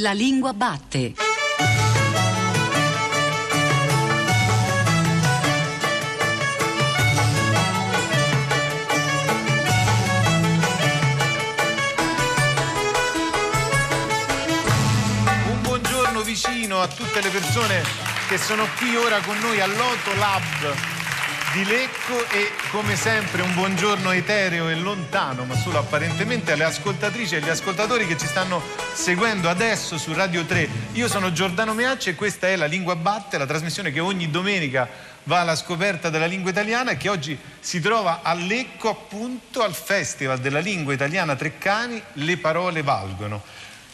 La lingua batte. Un buongiorno vicino a tutte le persone che sono qui ora con noi all'Oto Lab di Lecco e come sempre un buongiorno etereo e lontano, ma solo apparentemente alle ascoltatrici e agli ascoltatori che ci stanno seguendo adesso su Radio 3. Io sono Giordano Meacci e questa è La Lingua Batte, la trasmissione che ogni domenica va alla scoperta della lingua italiana e che oggi si trova a Lecco appunto al Festival della Lingua Italiana Treccani Le Parole Valgono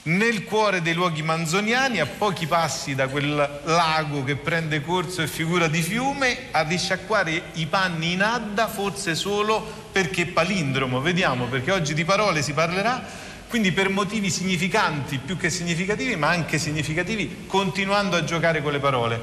nel cuore dei luoghi manzoniani, a pochi passi da quel lago che prende corso e figura di fiume, a risciacquare i panni in adda, forse solo perché palindromo. Vediamo, perché oggi di parole si parlerà, quindi per motivi significanti più che significativi, ma anche significativi, continuando a giocare con le parole.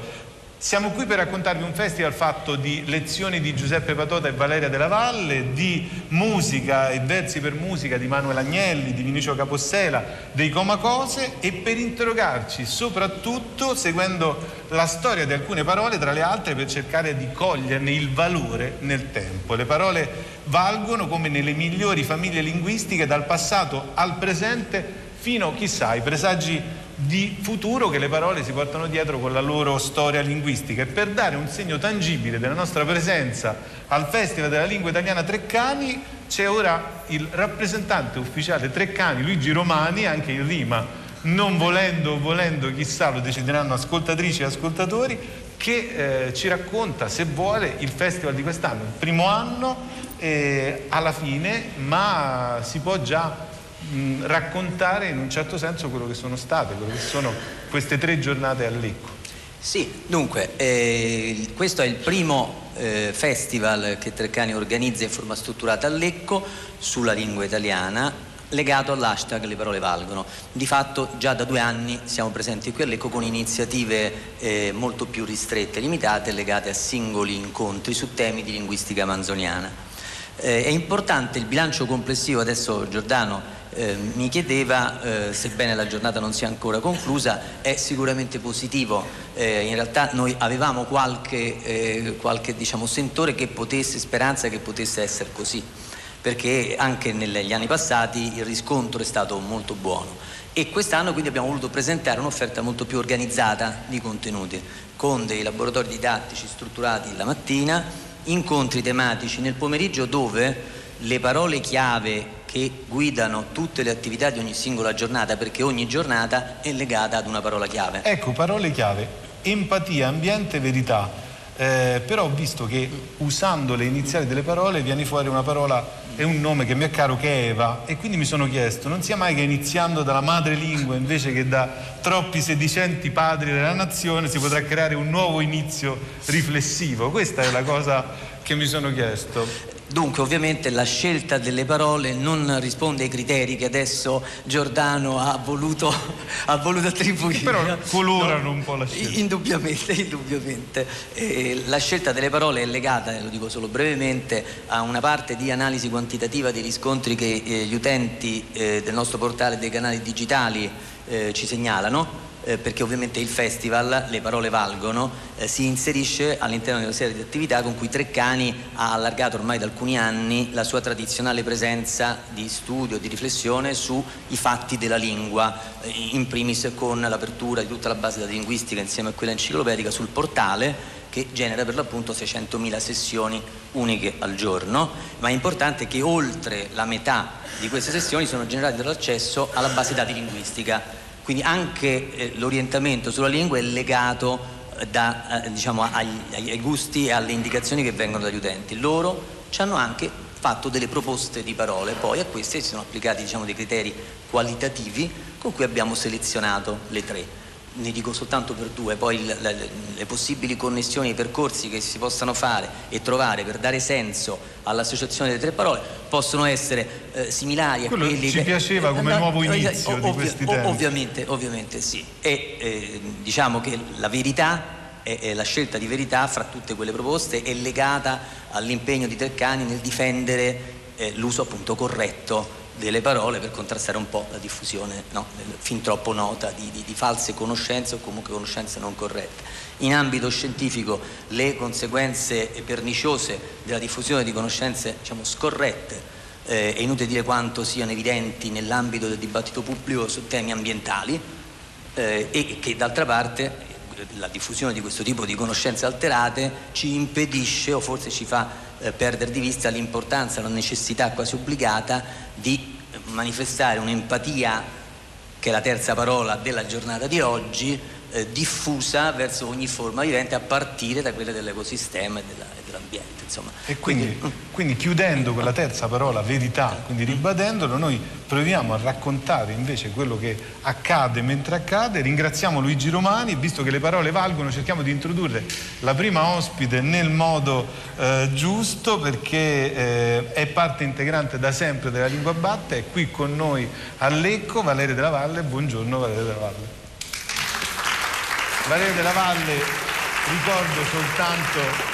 Siamo qui per raccontarvi un festival fatto di lezioni di Giuseppe Patota e Valeria della Valle, di musica e versi per musica di Manuel Agnelli, di Vinicio Capossela, dei Comacose e per interrogarci soprattutto seguendo la storia di alcune parole, tra le altre per cercare di coglierne il valore nel tempo. Le parole valgono come nelle migliori famiglie linguistiche dal passato al presente fino, chissà, ai presagi di futuro che le parole si portano dietro con la loro storia linguistica. E per dare un segno tangibile della nostra presenza al Festival della Lingua Italiana Treccani c'è ora il rappresentante ufficiale Treccani, Luigi Romani, anche in rima, non volendo o volendo, chissà, lo decideranno ascoltatrici e ascoltatori, che eh, ci racconta, se vuole, il festival di quest'anno, il primo anno eh, alla fine, ma si può già mh, raccontare in un certo senso quello che sono state, quello che sono queste tre giornate a Lecco. Sì, dunque, eh, questo è il primo eh, festival che Treccani organizza in forma strutturata a Lecco sulla lingua italiana legato all'hashtag Le parole valgono. Di fatto già da due anni siamo presenti qui a Lecco con iniziative eh, molto più ristrette limitate legate a singoli incontri su temi di linguistica manzoniana. Eh, è importante il bilancio complessivo, adesso Giordano eh, mi chiedeva, eh, sebbene la giornata non sia ancora conclusa, è sicuramente positivo. Eh, in realtà noi avevamo qualche, eh, qualche diciamo, sentore che potesse, speranza che potesse essere così, perché anche negli anni passati il riscontro è stato molto buono. E quest'anno quindi abbiamo voluto presentare un'offerta molto più organizzata di contenuti, con dei laboratori didattici strutturati la mattina, incontri tematici nel pomeriggio dove le parole chiave che guidano tutte le attività di ogni singola giornata, perché ogni giornata è legata ad una parola chiave. Ecco, parole chiave, empatia, ambiente, verità. Eh, però ho visto che usando le iniziali delle parole viene fuori una parola e un nome che mi è caro che è Eva e quindi mi sono chiesto non sia mai che iniziando dalla madrelingua invece che da troppi sedicenti padri della nazione si potrà creare un nuovo inizio riflessivo questa è la cosa che mi sono chiesto Dunque ovviamente la scelta delle parole non risponde ai criteri che adesso Giordano ha voluto, ha voluto attribuire. Però colorano no? un po' la scelta. Indubbiamente, indubbiamente. Eh, la scelta delle parole è legata, lo dico solo brevemente, a una parte di analisi quantitativa dei riscontri che eh, gli utenti eh, del nostro portale dei canali digitali eh, ci segnalano eh, perché ovviamente il festival, le parole valgono, eh, si inserisce all'interno di una serie di attività con cui Treccani ha allargato ormai da alcuni anni la sua tradizionale presenza di studio, di riflessione sui fatti della lingua, eh, in primis con l'apertura di tutta la base della linguistica insieme a quella enciclopedica sul portale che genera per l'appunto 600.000 sessioni uniche al giorno, ma è importante che oltre la metà di queste sessioni sono generate dall'accesso alla base dati linguistica quindi anche eh, l'orientamento sulla lingua è legato eh, da, eh, diciamo, agli, ai gusti e alle indicazioni che vengono dagli utenti. Loro ci hanno anche fatto delle proposte di parole, poi a queste si sono applicati diciamo, dei criteri qualitativi con cui abbiamo selezionato le tre ne dico soltanto per due, poi le, le, le, possibili connessioni, i percorsi che si possano fare e trovare per dare senso all'associazione delle tre parole possono essere eh, similari Quello a quelli ci che... piaceva come eh, nuovo eh, inizio ovvio, di questi tempi. Ovviamente, ovviamente sì. E eh, diciamo che la verità e la scelta di verità fra tutte quelle proposte è legata all'impegno di Treccani nel difendere eh, l'uso appunto corretto delle parole per contrastare un po' la diffusione no, fin troppo nota di, di, di, false conoscenze o comunque conoscenze non corrette. In ambito scientifico le conseguenze perniciose della diffusione di conoscenze diciamo, scorrette eh, è inutile dire quanto siano evidenti nell'ambito del dibattito pubblico su temi ambientali eh, e che d'altra parte la diffusione di questo tipo di conoscenze alterate ci impedisce o forse ci fa eh, perdere di vista l'importanza, la necessità quasi obbligata di manifestare un'empatia che è la terza parola della giornata di oggi, eh, diffusa verso ogni forma vivente a partire da quella dell'ecosistema e, della, e dell'ambiente. Insomma. E quindi, quindi, quindi, chiudendo quella terza parola, verità, quindi ribadendolo, noi proviamo a raccontare invece quello che accade mentre accade. Ringraziamo Luigi Romani, visto che le parole valgono, cerchiamo di introdurre la prima ospite nel modo eh, giusto perché eh, è parte integrante da sempre della lingua batta, è qui con noi a Lecco, Valeria della Valle. Buongiorno Valeria della Valle. Valeria della Valle, ricordo soltanto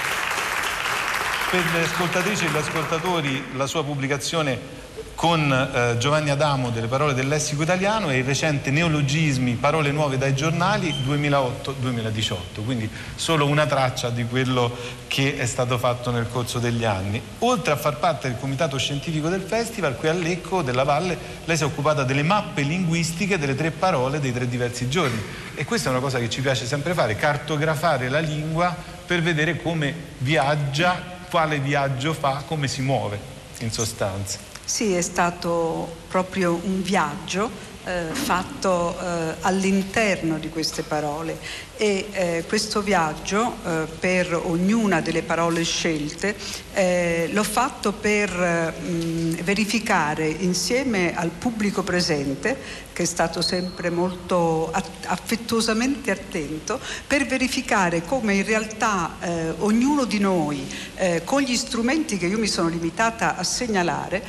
per le ascoltatrici e gli ascoltatori la sua pubblicazione con eh, Giovanni Adamo delle parole del lessico italiano e il recente Neologismi, parole nuove dai giornali 2008-2018, quindi solo una traccia di quello che è stato fatto nel corso degli anni. Oltre a far parte del comitato scientifico del festival, qui a Lecco della Valle lei si è occupata delle mappe linguistiche delle tre parole dei tre diversi giorni e questa è una cosa che ci piace sempre fare, cartografare la lingua per vedere come viaggia, quale viaggio fa, come si muove in sostanza. Sì, è stato proprio un viaggio eh, fatto eh, all'interno di queste parole. E eh, questo viaggio eh, per ognuna delle parole scelte eh, l'ho fatto per mh, verificare insieme al pubblico presente che è stato sempre molto affettuosamente attento per verificare come in realtà eh, ognuno di noi con gli strumenti che io mi sono limitata a segnalare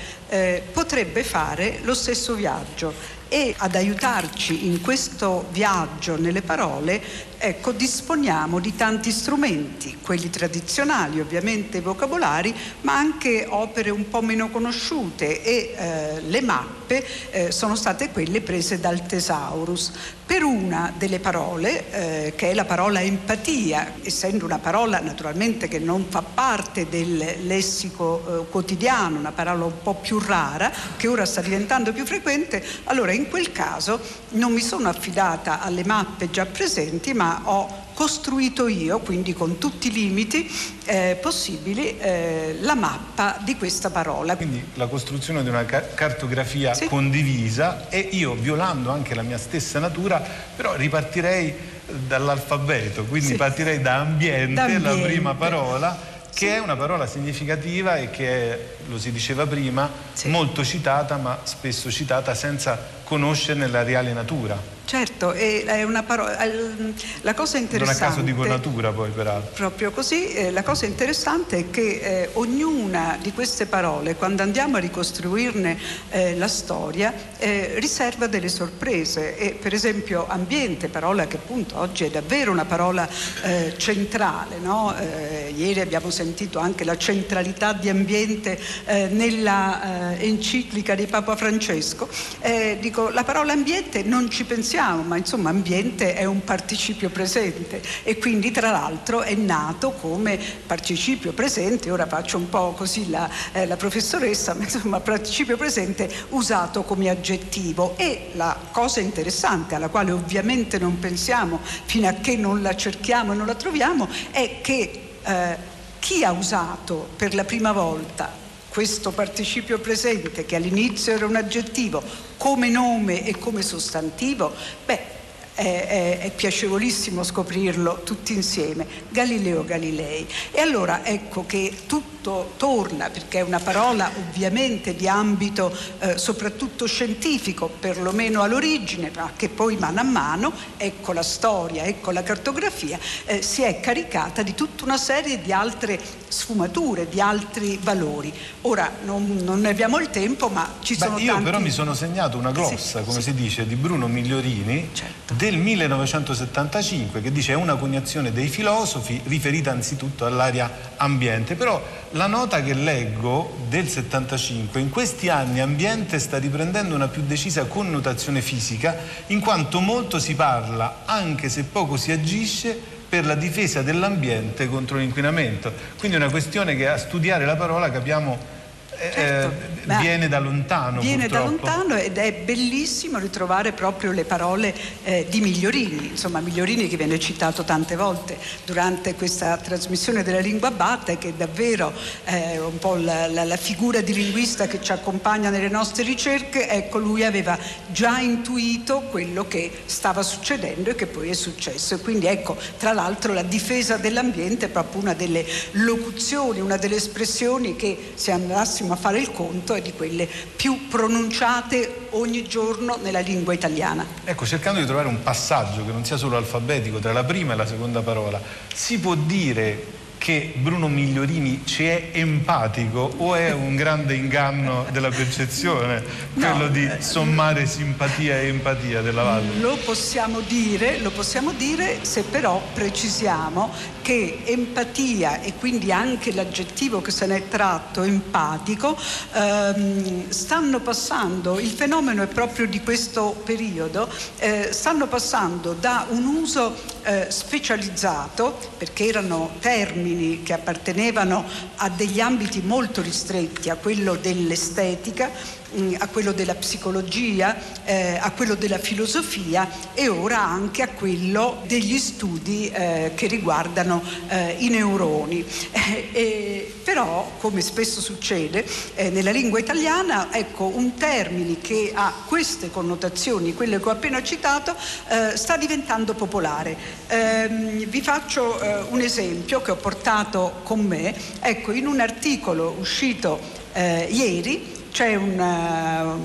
potrebbe fare lo stesso viaggio e ad aiutarci in questo viaggio nelle parole ecco, disponiamo di tanti strumenti, quelli tradizionali ovviamente vocabolari, ma anche opere un po' meno conosciute e eh, le mappe eh, sono state quelle prese dal Thesaurus. Per una delle parole, eh, che è la parola empatia, essendo una parola naturalmente che non fa parte del lessico eh, quotidiano, una parola un po' più rara, che ora sta diventando più frequente, allora in quel caso non mi sono affidata alle mappe già presenti, ma ho costruito io, quindi con tutti i limiti eh, possibili, eh, la mappa di questa parola. Quindi la costruzione di una cartografia sì. condivisa e io, violando anche la mia stessa natura, però ripartirei dall'alfabeto, quindi sì. partirei da ambiente, da ambiente, la prima parola che sì. è una parola significativa e che è, lo si diceva prima, sì. molto citata ma spesso citata senza conoscerne la reale natura. Certo, è una parola. La cosa interessante. Non a caso dico natura, poi, peraltro. Proprio così. Eh, la cosa interessante è che eh, ognuna di queste parole, quando andiamo a ricostruirne eh, la storia, eh, riserva delle sorprese. E, per esempio, ambiente, parola che appunto oggi è davvero una parola eh, centrale. No? Eh, ieri abbiamo sentito anche la centralità di ambiente nella enciclica di Papa Francesco. dico, la parola ambiente non ci pensiamo siamo, ma insomma ambiente è un participio presente e quindi tra l'altro è nato come participio presente, ora faccio un po' così la, eh, la professoressa, ma insomma participio presente usato come aggettivo. E la cosa interessante alla quale ovviamente non pensiamo fino a che non la cerchiamo e non la troviamo è che eh, chi ha usato per la prima volta questo participio presente che all'inizio era un aggettivo come nome e come sostantivo, beh, è, è, è, piacevolissimo scoprirlo tutti insieme, Galileo Galilei. E allora ecco che tutto torna, perché è una parola ovviamente di ambito eh, soprattutto scientifico, perlomeno all'origine, ma che poi mano a mano, ecco la storia, ecco la cartografia, eh, si è caricata di tutta una serie di altre sfumature, di altri valori. Ora non, non ne abbiamo il tempo, ma ci Beh, sono io tanti... però mi sono segnato una glossa, sì, come sì. si dice, di Bruno Migliorini certo. del 1975 che dice è una cognazione dei filosofi riferita anzitutto all'area ambiente, però la nota che leggo del 75, in questi anni ambiente sta riprendendo una più decisa connotazione fisica, in quanto molto si parla, anche se poco si agisce, per la difesa dell'ambiente contro l'inquinamento. Quindi è una questione che a studiare la parola capiamo certo, eh, viene da lontano. Viene purtroppo. da lontano ed è bellissimo ritrovare proprio le parole eh, di Migliorini, insomma Migliorini che viene citato tante volte durante questa trasmissione della lingua batta e che è davvero eh, un po' la, la, la, figura di linguista che ci accompagna nelle nostre ricerche, ecco lui aveva già intuito quello che stava succedendo e che poi è successo. E quindi ecco, tra l'altro la difesa dell'ambiente è proprio una delle locuzioni, una delle espressioni che se andassimo a fare il conto è di quelle più pronunciate ogni giorno nella lingua italiana. Ecco, cercando di trovare un passaggio che non sia solo alfabetico tra la prima e la seconda parola, si può dire che Bruno Migliorini ci è empatico o è un grande inganno della percezione, quello no, di eh, sommare simpatia e empatia della Valle? Lo possiamo dire, lo possiamo dire se però precisiamo che empatia e quindi anche l'aggettivo che se ne è tratto, empatico, ehm, stanno passando, il fenomeno è proprio di questo periodo, eh, stanno passando da un uso eh, specializzato, perché erano termini termini che appartenevano a degli ambiti molto ristretti, a quello dell'estetica, mm, a quello della psicologia, eh, a quello della filosofia e ora anche a quello degli studi eh, che riguardano eh, i neuroni. Eh, però, come spesso succede eh, nella lingua italiana, ecco, un termine che ha queste connotazioni, quelle che ho appena citato, eh, sta diventando popolare. Ehm, vi faccio un esempio che ho portato con me. Ecco, in un articolo uscito ieri c'è una,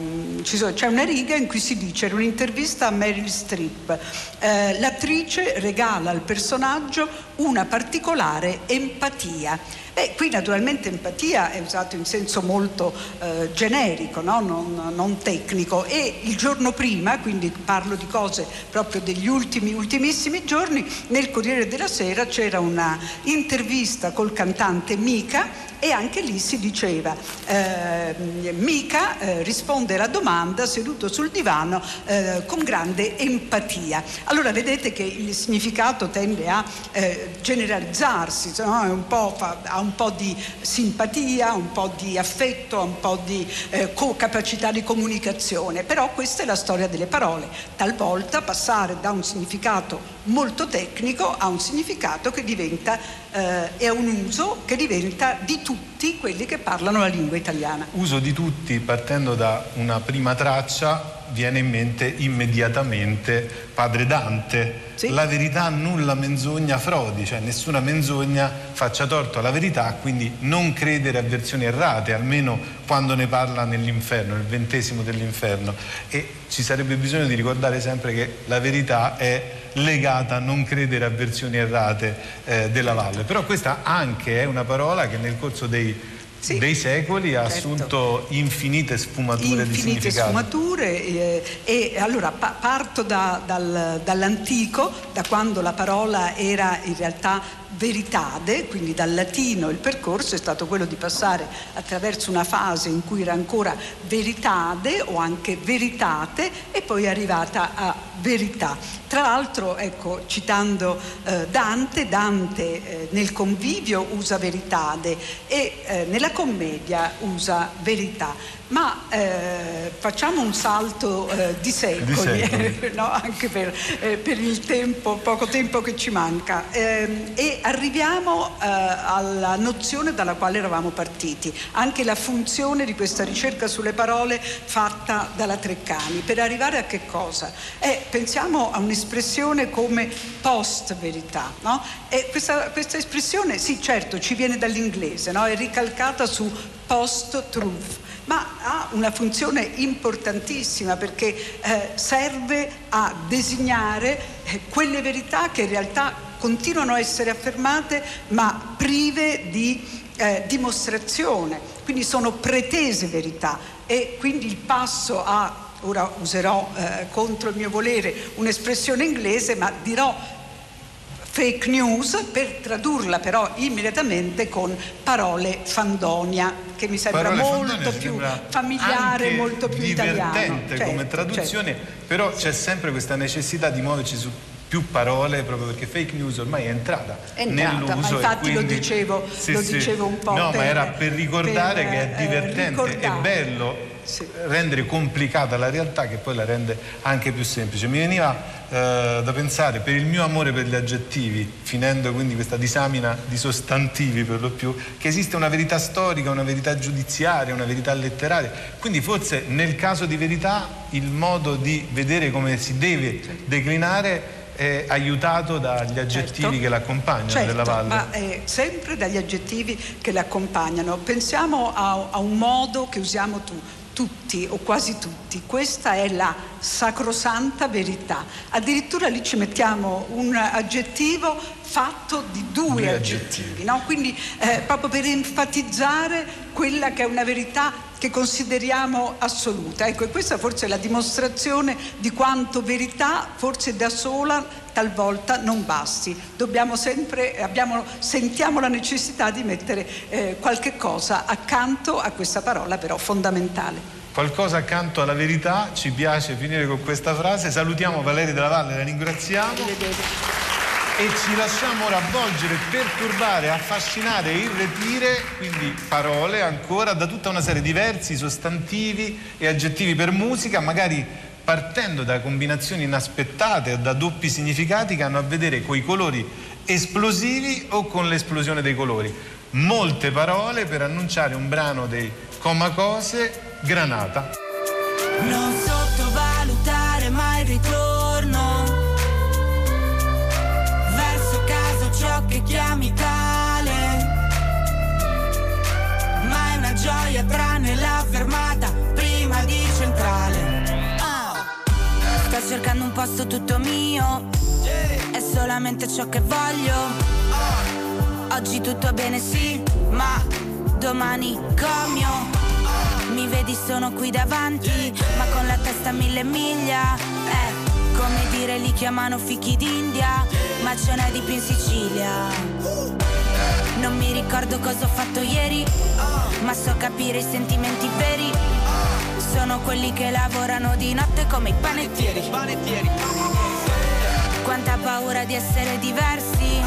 c'è una, riga in cui si dice, era un'intervista a Meryl Streep, eh, l'attrice regala al personaggio una particolare empatia. E qui naturalmente empatia è usato in senso molto eh, generico, no? non, non, tecnico e il giorno prima, quindi parlo di cose proprio degli ultimi, ultimissimi giorni, nel Corriere della Sera c'era una intervista col cantante Mika e anche lì si diceva eh, Mika eh, risponde alla domanda seduto sul divano eh, con grande empatia. Allora vedete che il significato tende a eh, generalizzarsi, no? un fa, ha un po' di simpatia, un po' di affetto, un po' di eh, capacità di comunicazione, però questa è la storia delle parole, talvolta passare da un significato molto tecnico a un significato che diventa eh, e un uso che diventa di tutti quelli che parlano la lingua italiana. Uso di tutti partendo da una prima traccia viene in mente immediatamente padre Dante. Sì. La verità nulla menzogna frodi, cioè nessuna menzogna faccia torto alla verità, quindi non credere a versioni errate, almeno quando ne parla nell'inferno, nel ventesimo dell'inferno. E ci sarebbe bisogno di ricordare sempre che la verità è legata a non credere a versioni errate eh, della valle. Però questa anche è una parola che nel corso dei sì, dei secoli ha certo. assunto infinite sfumature infinite di significato. Infinite sfumature eh, e allora pa parto da, dal, dall'antico, da quando la parola era in realtà veritade, quindi dal latino il percorso è stato quello di passare attraverso una fase in cui era ancora veritade o anche veritate e poi è arrivata a verità. Tra l'altro, ecco, citando eh, Dante, Dante eh, nel convivio usa veritade e eh, nella commedia usa verità ma eh, facciamo un salto eh, di secoli, di secoli. no? anche per, eh, per, il tempo, poco tempo che ci manca, ehm, e arriviamo eh, alla nozione dalla quale eravamo partiti, anche la funzione di questa ricerca sulle parole fatta dalla Treccani. Per arrivare a che cosa? Eh, pensiamo a un'espressione come post-verità. No? Questa, questa, espressione, sì certo, ci viene dall'inglese, no? è ricalcata su post-truth ma ha una funzione importantissima perché eh, serve a designare eh, quelle verità che in realtà continuano a essere affermate ma prive di eh, dimostrazione, quindi sono pretese verità e quindi il passo a, ora userò eh, contro il mio volere un'espressione inglese, ma dirò fake news per tradurla però immediatamente con parole fandonia che mi sembra parole molto più familiare, molto più divertente italiano. come certo, traduzione, certo. però c'è sempre questa necessità di muoverci su più parole proprio perché fake news ormai è entrata, è entrata nell'uso infatti quindi, lo, dicevo, sì, lo sì. dicevo un po' no per, ma era per ricordare per, che è eh, divertente e bello sì. rendere complicata la realtà che poi la rende anche più semplice mi veniva eh, da pensare per il mio amore per gli aggettivi finendo quindi questa disamina di sostantivi per lo più che esiste una verità storica una verità giudiziaria una verità letteraria quindi forse nel caso di verità il modo di vedere come si deve declinare è aiutato dagli aggettivi certo. che l'accompagnano certo, della valle? Ma eh, sempre dagli aggettivi che l'accompagnano. Pensiamo a, a, un modo che usiamo tu, tutti o quasi tutti. Questa è la sacrosanta verità. Addirittura lì ci mettiamo un aggettivo fatto di due, due aggettivi, aggettivi. No? quindi eh, proprio per enfatizzare quella che è una verità che consideriamo assoluta. Ecco, e questa forse è la dimostrazione di quanto verità forse da sola talvolta non basti. Dobbiamo sempre, abbiamo, sentiamo la necessità di mettere eh, qualche cosa accanto a questa parola però fondamentale. Qualcosa accanto alla verità, ci piace finire con questa frase. Salutiamo Valeria della Valle, la ringraziamo. E ci lasciamo ora avvolgere, perturbare, affascinare irretire, quindi parole ancora, da tutta una serie di versi, sostantivi e aggettivi per musica, magari partendo da combinazioni inaspettate o da doppi significati che hanno a vedere con i colori esplosivi o con l'esplosione dei colori. Molte parole per annunciare un brano dei Comacose, Granata. Non sottovalutare mai il ritorno chiami tale. Ma è una gioia tranne la fermata prima di centrale. Oh. Sto cercando un posto tutto mio, è solamente ciò che voglio. Oggi tutto bene sì, ma domani comio. Mi vedi sono qui davanti, ma con la testa a mille miglia. Eh come dire li chiamano fichi d'India, ma ce n'è di più in Sicilia. Non mi ricordo cosa ho fatto ieri, ma so capire i sentimenti veri. Sono quelli che lavorano di notte come i panettieri. Quanta paura di essere diversi,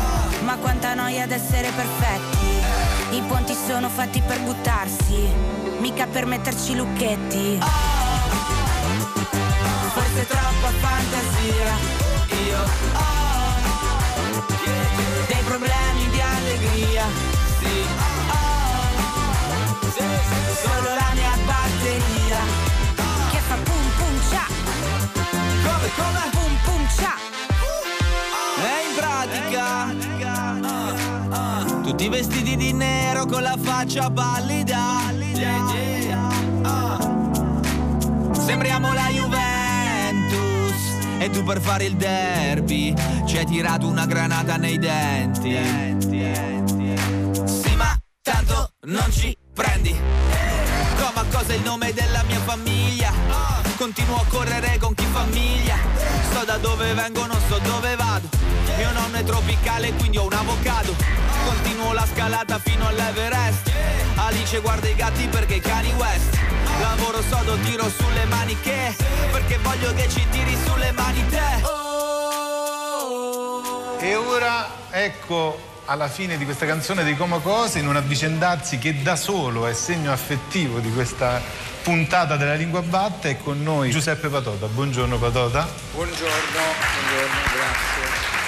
ma quanta noia di essere perfetti. I ponti sono fatti per buttarsi, mica per metterci lucchetti. Forse troppa fantasia Io ho dei problemi di allegria. Sì, ho solo la mia batteria. Che fa pum pum cia Come, come? Pum pum cia E in pratica. Tutti vestiti di nero con la faccia pallida. Sembriamo la e tu per fare il derby ci hai tirato una granata nei denti. Sì, ma tanto non ci prendi. Cosa è il nome della mia famiglia? Continuo a correre con chi famiglia. So da dove vengo, non so dove vado. Mio nonno è tropicale, quindi ho un avocado. Continuo la scalata fino all'Everest. Alice guarda i gatti perché cani West. Lavoro sodo, tiro sulle maniche Perché voglio che ci tiri sulle mani te E ora ecco alla fine di questa canzone dei Coma Cose in un avvicendarsi che da solo è segno affettivo di questa puntata della lingua batta è con noi Giuseppe Patota. Buongiorno Patota. Buongiorno, buongiorno, grazie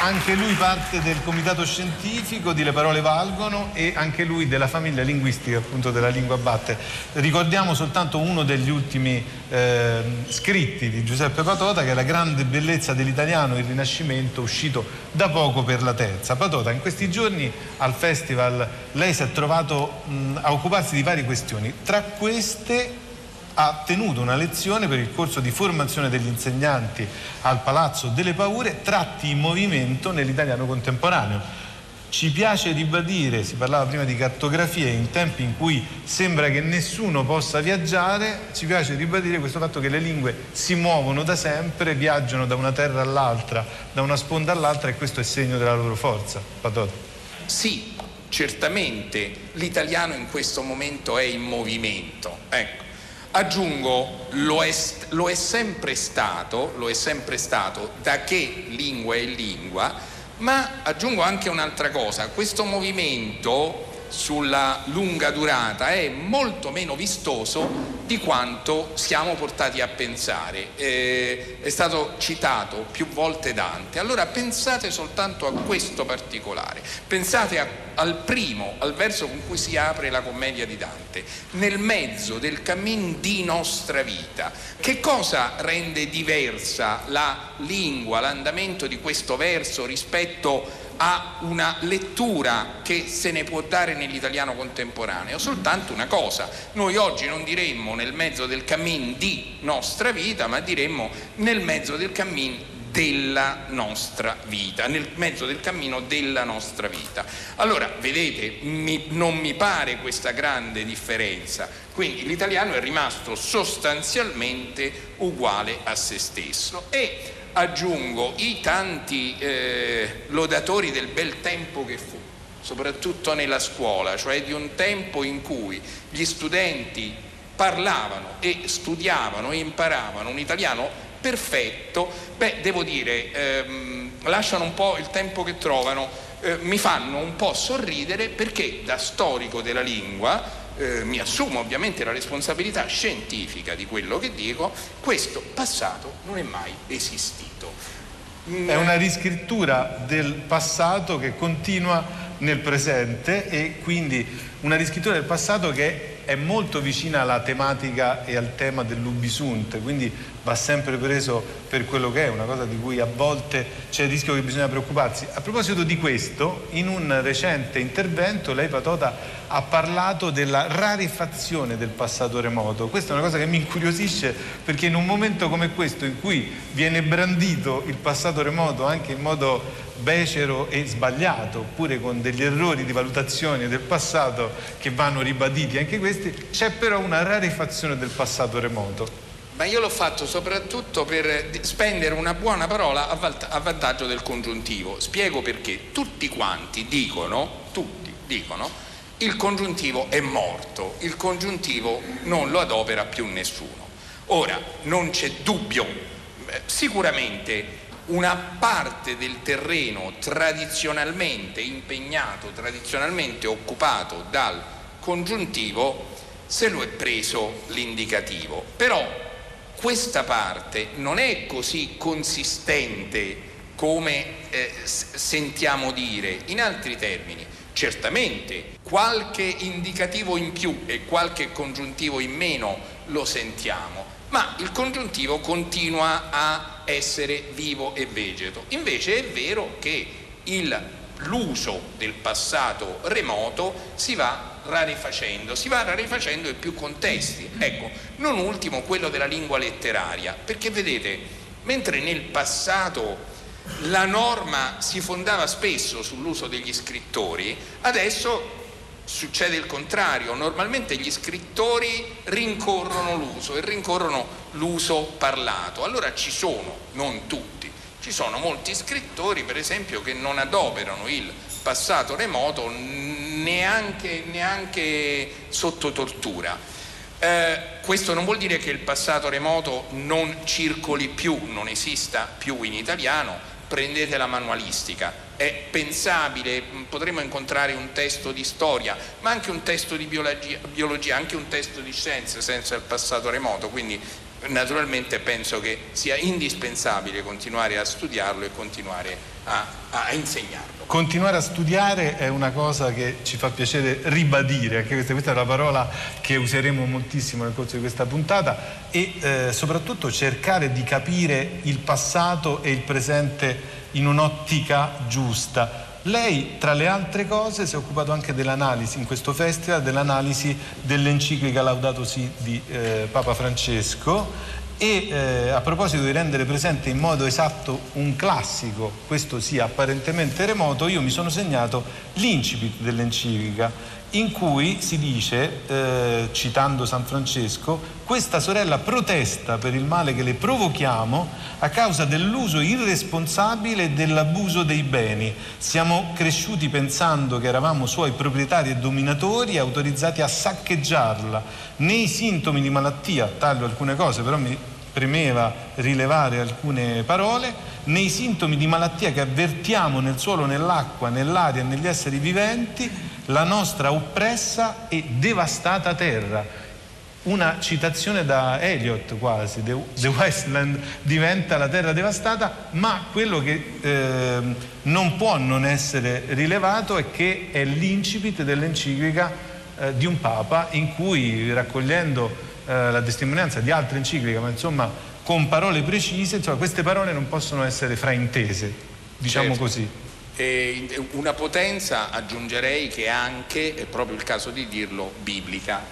anche lui parte del comitato scientifico di Le Parole Valgono e anche lui della famiglia linguistica appunto della lingua batte. Ricordiamo soltanto uno degli ultimi eh, scritti di Giuseppe Patota che è La grande bellezza dell'italiano, il rinascimento, uscito da poco per la terza. Patota, in questi giorni al festival lei si è trovato mh, a occuparsi di varie questioni, tra queste ha tenuto una lezione per il corso di formazione degli insegnanti al Palazzo delle Paure, tratti in movimento nell'italiano contemporaneo. ci piace ribadire, si parlava prima di cartografie, in tempi in cui sembra che nessuno possa viaggiare, ci piace ribadire questo fatto che le lingue si muovono da sempre, viaggiano da una terra all'altra, da una sponda all'altra e questo è segno della loro forza. Patota. Sì, certamente l'italiano in questo momento è in movimento. Ecco. Aggiungo, lo è, lo è sempre stato, lo è sempre stato, da che lingua è lingua, ma aggiungo anche un'altra cosa, questo movimento sulla lunga durata è molto meno vistoso di quanto siamo portati a pensare. Eh, è stato citato più volte Dante, allora pensate soltanto a questo particolare, pensate a, al primo, al verso con cui si apre la commedia di Dante, nel mezzo del cammin di nostra vita. Che cosa rende diversa la lingua, l'andamento di questo verso rispetto a una lettura che se ne può dare nell'italiano contemporaneo, soltanto una cosa. Noi oggi non diremmo nel mezzo del cammin di nostra vita, ma diremmo nel mezzo del cammin della nostra vita, nel mezzo del cammino della nostra vita. Allora, vedete, mi, non mi pare questa grande differenza, quindi l'italiano è rimasto sostanzialmente uguale a se stesso e aggiungo i tanti eh, lodatori del bel tempo che fu, soprattutto nella scuola, cioè di un tempo in cui gli studenti parlavano e studiavano e imparavano un italiano perfetto, beh, devo dire, ehm, lasciano un po' il tempo che trovano, eh, mi fanno un po' sorridere perché da storico della lingua eh, mi assumo ovviamente la responsabilità scientifica di quello che dico, questo passato non è mai esistito. È una riscrittura del passato che continua nel presente e quindi una riscrittura del passato che è molto vicina alla tematica e al tema dell'ubisunt, quindi va sempre preso per quello che è, una cosa di cui a volte c'è il rischio che bisogna preoccuparsi. A proposito di questo, in un recente intervento lei Patota ha parlato della rarefazione del passato remoto. Questa è una cosa che mi incuriosisce perché in un momento come questo in cui viene brandito il passato remoto anche in modo becero e sbagliato, oppure con degli errori di valutazione del passato che vanno ribaditi anche questi, c'è però una rarefazione del passato remoto. Ma io l'ho fatto soprattutto per spendere una buona parola a vantaggio del congiuntivo. Spiego perché. Tutti quanti dicono, tutti dicono, il congiuntivo è morto, il congiuntivo non lo adopera più nessuno. Ora, non c'è dubbio, sicuramente una parte del terreno tradizionalmente impegnato, tradizionalmente occupato dal congiuntivo, se lo è preso l'indicativo. Però questa parte non è così consistente come eh, sentiamo dire. In altri termini, certamente qualche indicativo in più e qualche congiuntivo in meno lo sentiamo, ma il congiuntivo continua a essere vivo e vegeto. Invece è vero che l'uso del passato remoto si va rarefacendo, si va rarefacendo in più contesti. Ecco, non ultimo quello della lingua letteraria, perché vedete, mentre nel passato la norma si fondava spesso sull'uso degli scrittori, adesso succede il contrario, normalmente gli scrittori rincorrono l'uso e rincorrono l'uso parlato. Allora ci sono, non tutti, ci sono molti scrittori per esempio che non adoperano il passato remoto neanche, neanche sotto tortura. Eh, questo non vuol dire che il passato remoto non circoli più, non esista più in italiano, prendete la manualistica, è pensabile, potremmo incontrare un testo di storia, ma anche un testo di biologia, biologia, anche un testo di scienze senza il passato remoto, quindi naturalmente penso che sia indispensabile continuare a studiarlo e continuare a, a insegnarlo. Continuare a studiare è una cosa che ci fa piacere ribadire, anche questa, questa è una parola che useremo moltissimo nel corso di questa puntata e eh, soprattutto cercare di capire il passato e il presente in un'ottica giusta. Lei, tra le altre cose, si è occupato anche dell'analisi in questo festival, dell'analisi dell'enciclica Laudato Si di eh, Papa Francesco E eh, a proposito di rendere presente in modo esatto un classico, questo sia apparentemente remoto, io mi sono segnato l'incipit dell'enciclica in cui si dice, eh, citando San Francesco, questa sorella protesta per il male che le provochiamo a causa dell'uso irresponsabile e dell'abuso dei beni. Siamo cresciuti pensando che eravamo suoi proprietari e dominatori autorizzati a saccheggiarla. Nei sintomi di malattia, taglio alcune cose, però mi premeva rilevare alcune parole, nei sintomi di malattia che avvertiamo nel suolo, nell'acqua, nell'aria e negli esseri viventi, la nostra oppressa e devastata terra. Una citazione da Eliot quasi, The, Westland diventa la terra devastata, ma quello che eh, non può non essere rilevato è che è l'incipit dell'enciclica eh, di un Papa in cui raccogliendo eh, la testimonianza di altre encicliche, ma insomma con parole precise, insomma, queste parole non possono essere fraintese, diciamo certo. così. Una potenza, aggiungerei, che è anche, è proprio il caso di dirlo, biblica.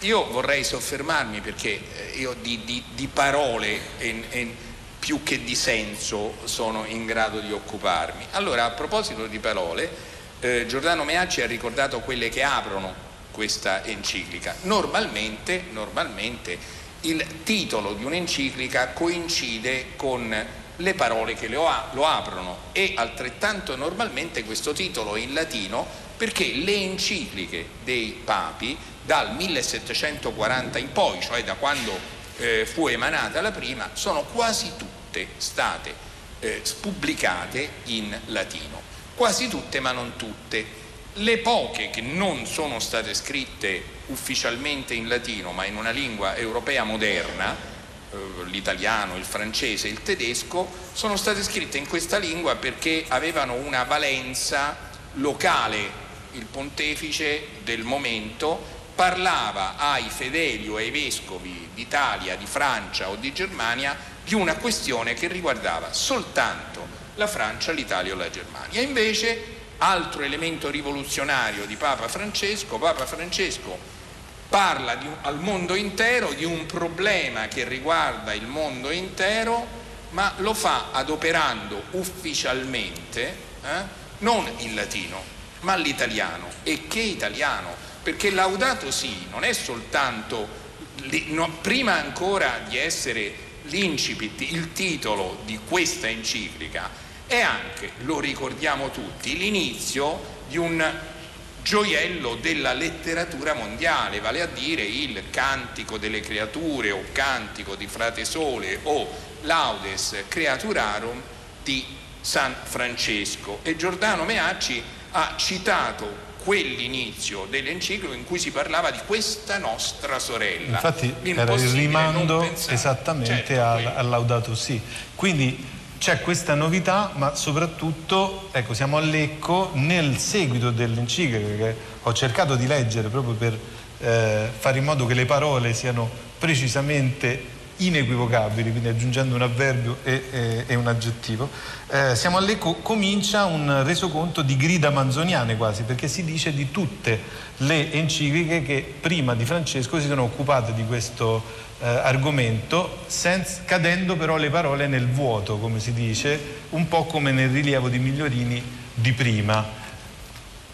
Io vorrei soffermarmi perché eh, io di, di, di parole e, e più che di senso sono in grado di occuparmi. Allora, a proposito di parole, eh, Giordano Meacci ha ricordato quelle che aprono questa enciclica. Normalmente, normalmente il titolo di un'enciclica coincide con le parole che lo, a, lo aprono e altrettanto normalmente questo titolo è in latino perché le encicliche dei papi dal 1740 in poi, cioè da quando eh, fu emanata la prima, sono quasi tutte state eh, pubblicate in latino. Quasi tutte ma non tutte. Le poche che non sono state scritte ufficialmente in latino ma in una lingua europea moderna, l'italiano, il francese, il tedesco, sono state scritte in questa lingua perché avevano una valenza locale. Il pontefice del momento parlava ai fedeli o ai vescovi d'Italia, di Francia o di Germania di una questione che riguardava soltanto la Francia, l'Italia o la Germania. Invece, altro elemento rivoluzionario di Papa Francesco, Papa Francesco parla di, al mondo intero di un problema che riguarda il mondo intero, ma lo fa adoperando ufficialmente eh, non il latino, ma l'italiano. E che italiano? Perché Laudato Si non è soltanto, no, prima ancora di essere l'incipit, il titolo di questa enciclica, è anche, lo ricordiamo tutti, l'inizio di un gioiello della letteratura mondiale, vale a dire il Cantico delle creature o Cantico di Frate Sole o Laudes Creaturarum di San Francesco. E Giordano Meacci ha citato quell'inizio dell'enciclo in cui si parlava di questa nostra sorella. Infatti era il rimando esattamente certo, al, al Laudato Si. Quindi c'è questa novità, ma soprattutto, ecco, siamo a Lecco nel seguito dell'enciclica che ho cercato di leggere proprio per eh, fare in modo che le parole siano precisamente inequivocabili, quindi aggiungendo un avverbio e, e, e un aggettivo. Eh, siamo a Lecco, comincia un resoconto di grida manzoniane quasi, perché si dice di tutte le encicliche che prima di Francesco si sono occupate di questo eh, argomento, senza, cadendo però le parole nel vuoto, come si dice, un po' come nel rilievo di Migliorini di prima.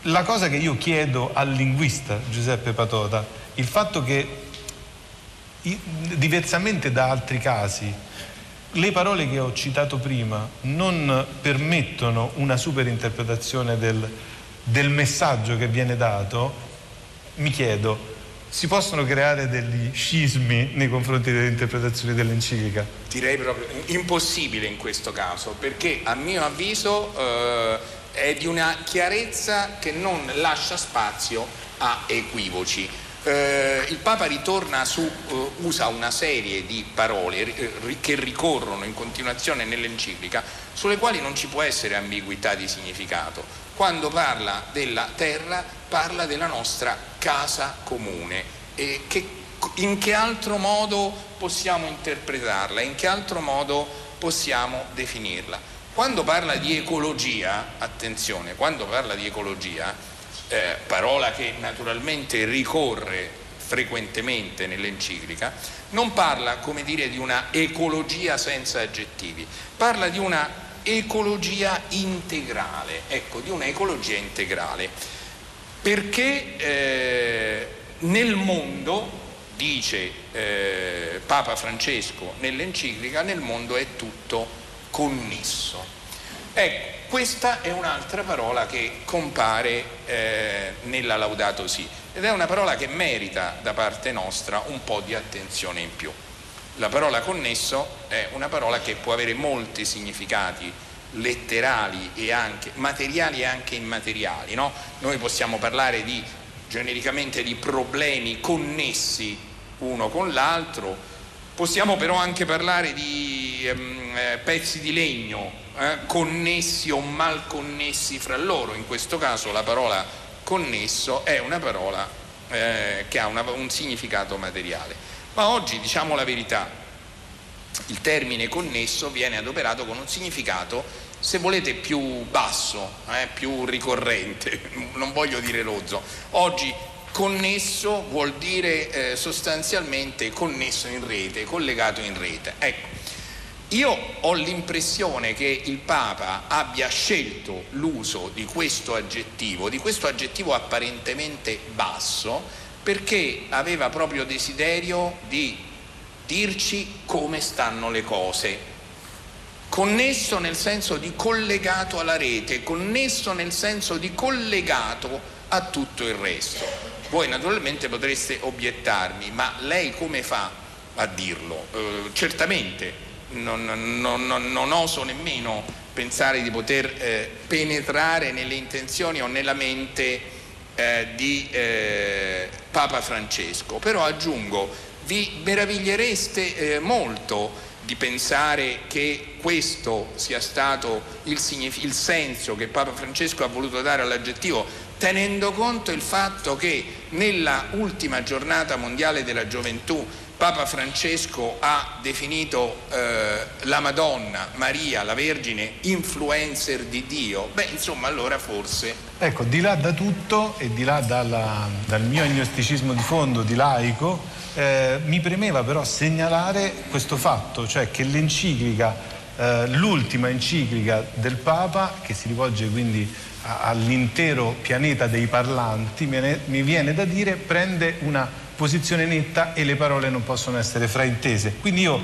La cosa che io chiedo al linguista Giuseppe Patota, il fatto che diversamente da altri casi le parole che ho citato prima non permettono una superinterpretazione del, del messaggio che viene dato, mi chiedo, si possono creare degli scismi nei confronti delle interpretazioni dell'enciclica? Direi proprio impossibile in questo caso, perché a mio avviso eh, è di una chiarezza che non lascia spazio a equivoci. Eh, il Papa ritorna su, eh, usa una serie di parole eh, che ricorrono in continuazione nell'enciclica, sulle quali non ci può essere ambiguità di significato. Quando parla della terra, parla della nostra casa comune. E che, in che altro modo possiamo interpretarla? In che altro modo possiamo definirla? Quando parla di ecologia, attenzione, quando parla di ecologia, eh, parola che naturalmente ricorre frequentemente nell'enciclica, non parla, come dire, di una ecologia senza aggettivi, parla di una ecologia integrale, ecco, di una ecologia integrale, perché eh, nel mondo, dice eh, Papa Francesco nell'enciclica, nel mondo è tutto connesso. Ecco, questa è un'altra parola che compare eh, nella Laudato Si ed è una parola che merita da parte nostra un po' di attenzione in più. La parola connesso è una parola che può avere molti significati letterali e anche materiali e anche immateriali. No? Noi possiamo parlare di, genericamente di problemi connessi uno con l'altro, possiamo però anche parlare di ehm, eh, pezzi di legno eh, connessi o mal connessi fra loro, in questo caso la parola connesso è una parola eh, che ha una, un significato materiale. Ma oggi diciamo la verità, il termine connesso viene adoperato con un significato, se volete, più basso, eh, più ricorrente, non voglio dire rozzo. Oggi connesso vuol dire eh, sostanzialmente connesso in rete, collegato in rete. Ecco, io ho l'impressione che il Papa abbia scelto l'uso di questo aggettivo, di questo aggettivo apparentemente basso, perché aveva proprio desiderio di dirci come stanno le cose. Connesso nel senso di collegato alla rete, connesso nel senso di collegato a tutto il resto. Voi naturalmente potreste obiettarmi, ma lei come fa a dirlo? Eh, certamente non, non, non, non oso nemmeno pensare di poter eh, penetrare nelle intenzioni o nella mente eh, di eh, Papa Francesco, però aggiungo, vi meravigliereste eh, molto di pensare che questo sia stato il, il senso che Papa Francesco ha voluto dare all'aggettivo, tenendo conto il fatto che nella ultima giornata mondiale della gioventù Papa Francesco ha definito eh, la Madonna, Maria, la Vergine, influencer di Dio, beh insomma allora forse... Ecco, di là da tutto e di là dalla, dal mio agnosticismo di fondo di laico, eh, mi premeva però segnalare questo fatto, cioè che l'enciclica, eh, l'ultima enciclica del Papa, che si rivolge quindi all'intero pianeta dei parlanti, mi viene da dire, prende una posizione netta e le parole non possono essere fraintese. Quindi io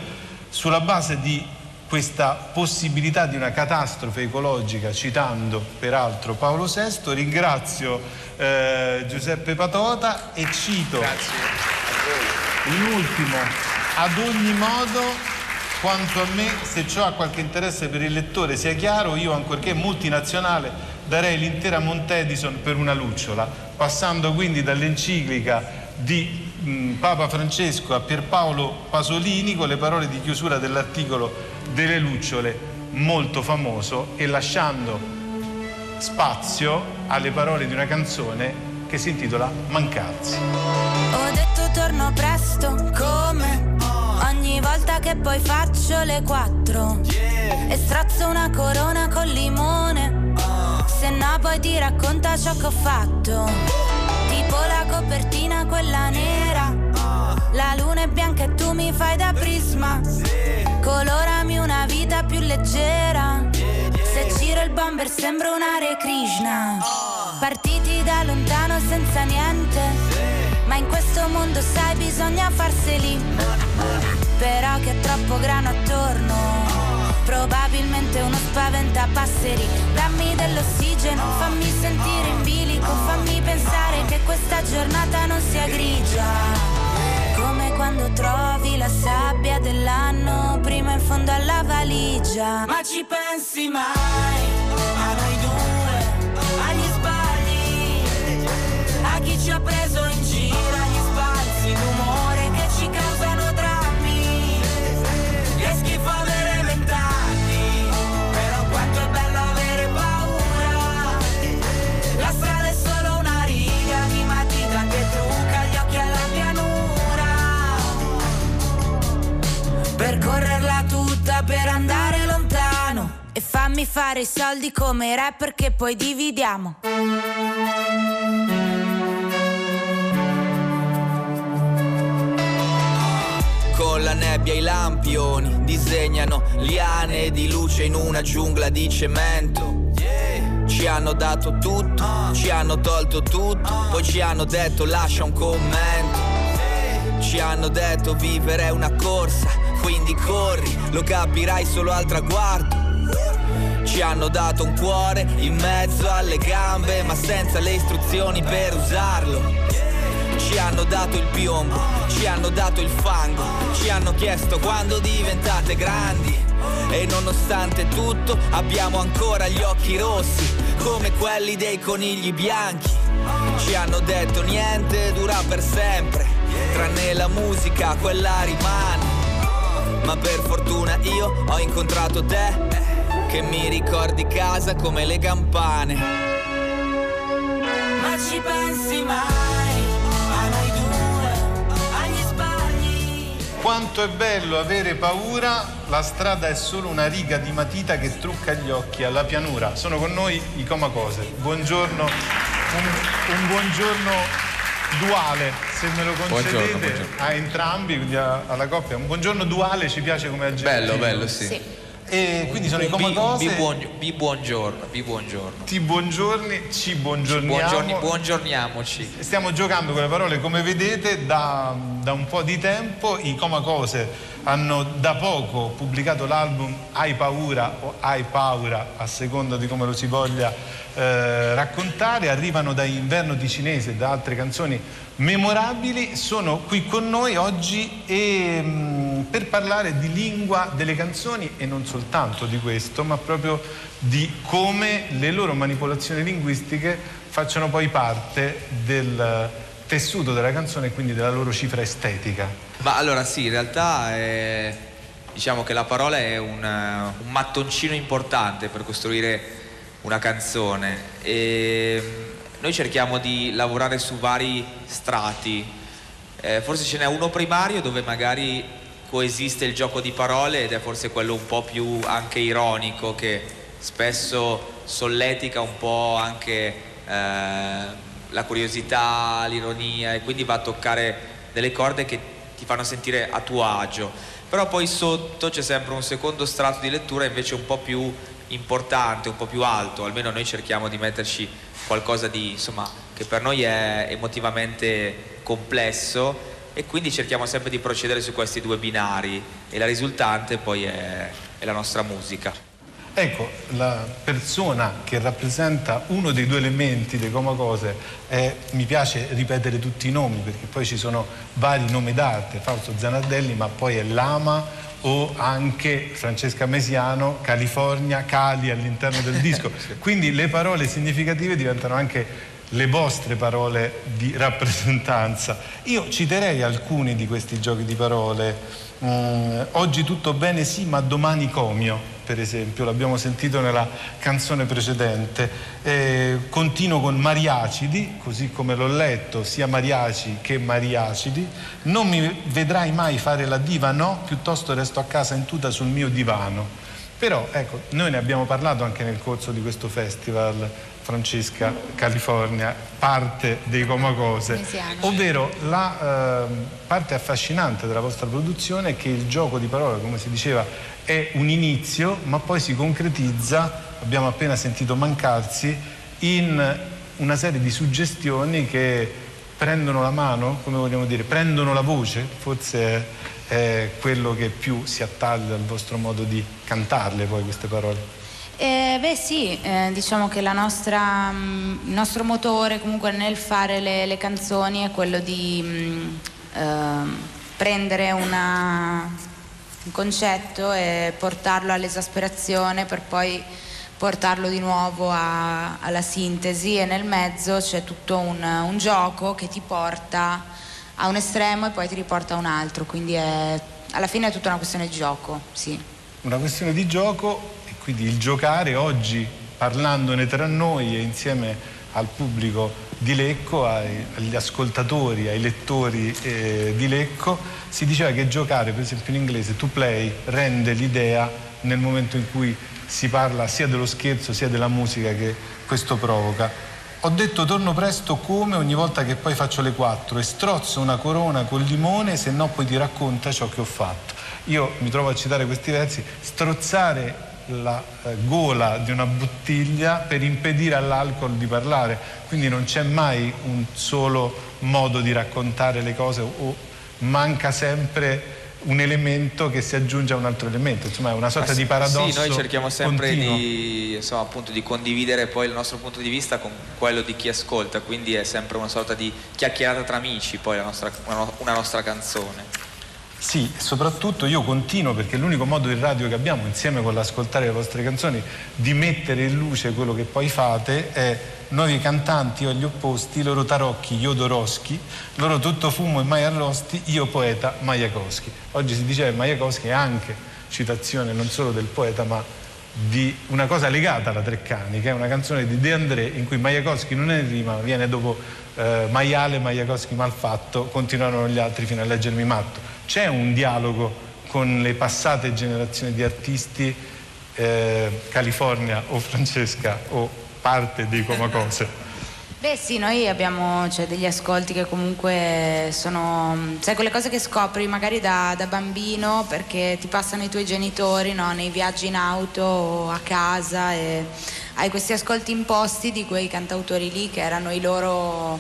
sulla base di questa possibilità di una catastrofe ecologica, citando peraltro Paolo VI, ringrazio eh, Giuseppe Patota e cito in ultimo, ad ogni modo, quanto a me, se ciò ha qualche interesse per il lettore sia chiaro, io ancorché multinazionale darei l'intera Montedison per una lucciola, passando quindi dall'enciclica di mh, mm, Papa Francesco a Pierpaolo Pasolini con le parole di chiusura dell'articolo delle lucciole molto famoso e lasciando spazio alle parole di una canzone che si intitola Mancarsi. Ho detto torno presto come? Ogni volta che poi faccio le quattro. E strazzo una corona col limone. Se no poi ti racconta ciò che ho fatto. Tipo la copertina quella nera. La luna è bianca e tu mi fai da prisma. Colorami una vita più leggera. Se giro il bomber sembra un'area Krishna Partiti da lontano senza niente. Ma in questo mondo sai bisogna farseli. Però che è troppo grano attorno. Probabilmente uno spaventa passeri Dammi dell'ossigeno, fammi sentire in bilico. Fammi pensare che questa giornata non sia grigia. Come quando trovi la sabbia dell'anno Prima in fondo alla valigia. Ma ci pensi mai fammi fare i soldi come rapper che poi dividiamo. nebbia i lampioni disegnano liane di luce in una giungla di cemento. Ci hanno dato tutto, ci hanno tolto tutto, poi ci hanno detto lascia un commento. Ci hanno detto vivere è una corsa, quindi corri, lo capirai solo al traguardo. Ci hanno dato un cuore in mezzo alle gambe, ma senza le istruzioni per usarlo. Ci hanno dato il piombo, ci hanno dato il fango, ci hanno chiesto quando diventate grandi. E nonostante tutto abbiamo ancora gli occhi rossi, come quelli dei conigli bianchi. Ci hanno detto niente dura per sempre, tranne la musica, quella rimane. Ma per fortuna io ho incontrato te, che mi ricordi casa come le campane. Ma ci pensi mai a noi due, agli sbagli? Quanto è bello avere paura, la strada è solo una riga di matita che trucca gli occhi alla pianura. Sono con noi i Comacose. Buongiorno, un, un buongiorno duale, se me lo concedete, Buongiorno, buongiorno. a entrambi, quindi a- alla coppia. Un buongiorno duale ci piace come aggettivo. Bello, bello, sì. Sì. E quindi sono i Comacose. bi buon- bi buongiorno, bi buongiorno. Ti buongiorni, ci buongiorniamo. Buongiorni, buongiorniamoci. Stiamo giocando con le parole, come vedete, da, da un po' di tempo. I Comacose hanno da poco pubblicato l'album Hai paura o Hai paura, a seconda di come lo si voglia eh, raccontare. Arrivano da Inverno Ticinese e da altre canzoni memorabili. Sono qui con noi oggi e, mh, per parlare di lingua delle canzoni e non soltanto di questo, ma proprio di come le loro manipolazioni linguistiche facciano poi parte del tessuto della canzone e quindi della loro cifra estetica. Ma allora sì, in realtà è- diciamo che la parola è un, eh, un mattoncino importante per costruire una canzone e mm, noi cerchiamo di lavorare su vari strati. Eh, forse ce n'è uno primario dove magari coesiste il gioco di parole ed è forse quello un po' più anche ironico che spesso solletica un po' anche eh, la curiosità, l'ironia e quindi va a toccare delle corde che ti fanno sentire a tuo agio. Però poi sotto c'è sempre un secondo strato di lettura invece un po' più importante, un po' più alto, almeno noi cerchiamo di metterci qualcosa di, insomma, che per noi è emotivamente complesso e quindi cerchiamo sempre di procedere su questi due binari e la risultante poi è, è la nostra musica. Ecco, la persona che rappresenta uno dei due elementi dei Comacose è, mi piace ripetere tutti i nomi perché poi ci sono vari nomi d'arte, Fausto Zanardelli, ma poi è Lama o anche Francesca Mesiano, California, Cali all'interno del disco. Quindi le parole significative diventano anche le vostre parole di rappresentanza. Io citerei alcuni di questi giochi di parole. Mm, oggi tutto bene sì, ma domani comio, per esempio, l'abbiamo sentito nella canzone precedente. Eh, continuo con Mariacidi, così come l'ho letto, sia Mariaci che Mariacidi. Non mi vedrai mai fare la diva, no, piuttosto resto a casa in tuta sul mio divano. Però ecco, noi ne abbiamo parlato anche nel corso di questo festival, Francesca, California, parte dei Comacose, ovvero la ehm, parte affascinante della vostra produzione è che il gioco di parole, come si diceva, è un inizio, ma poi si concretizza, abbiamo appena sentito mancarsi, in una serie di suggestioni che prendono la mano, come vogliamo dire, prendono la voce, forse è, quello che più si attaglia al vostro modo di cantarle poi queste parole. Eh, beh sì, eh, diciamo che nostra, mm, il nostro motore comunque nel fare le, le canzoni è quello di mm, ehm, prendere una- un concetto e portarlo all'esasperazione per poi portarlo di nuovo a- alla sintesi e nel mezzo c'è tutto un, un gioco che ti porta a un estremo e poi ti riporta a un altro, quindi è- alla fine è tutta una questione di gioco, sì. Una questione di gioco e quindi il giocare oggi parlandone tra noi e insieme al pubblico di Lecco, ai- agli ascoltatori, ai lettori eh, di Lecco, si diceva che giocare, per esempio in inglese, to play, rende l'idea nel momento in cui si parla sia dello scherzo sia della musica che questo provoca. Ho detto torno presto come ogni volta che poi faccio le quattro e strozzo una corona col limone, se no poi ti racconta ciò che ho fatto. Io mi trovo a citare questi versi, strozzare la eh, gola di una bottiglia per impedire all'alcol di parlare, quindi non c'è mai un solo modo di raccontare le cose o manca sempre un elemento che si aggiunge a un altro elemento, insomma è una sorta Ma di paradosso. Sì, noi cerchiamo sempre di, insomma, appunto, di condividere poi il nostro punto di vista con quello di chi ascolta, quindi è sempre una sorta di chiacchierata tra amici, poi la nostra, una, una nostra canzone. Sì, soprattutto io continuo perché l'unico modo in radio che abbiamo, insieme con l'ascoltare le vostre canzoni, di mettere in luce quello che poi fate è noi cantanti o gli opposti, loro tarocchi, io Doroschi, loro tutto fumo e mai arrosti, io poeta Majakowski. Oggi si diceva che Majakowski è anche citazione non solo del poeta ma di una cosa legata alla Treccani, che è una canzone di De André in cui Majakowski non è in rima, ma viene dopo eh, maiale, Majakowski malfatto, continuarono gli altri fino a leggermi matto. C'è un dialogo con le passate generazioni di artisti, eh, California o Francesca o parte di Comacose? Beh sì, noi abbiamo cioè, degli ascolti che comunque sono, sai, quelle cose che scopri magari da, da bambino perché ti passano i tuoi genitori no? nei viaggi in auto o a casa e hai questi ascolti imposti di quei cantautori lì che erano i loro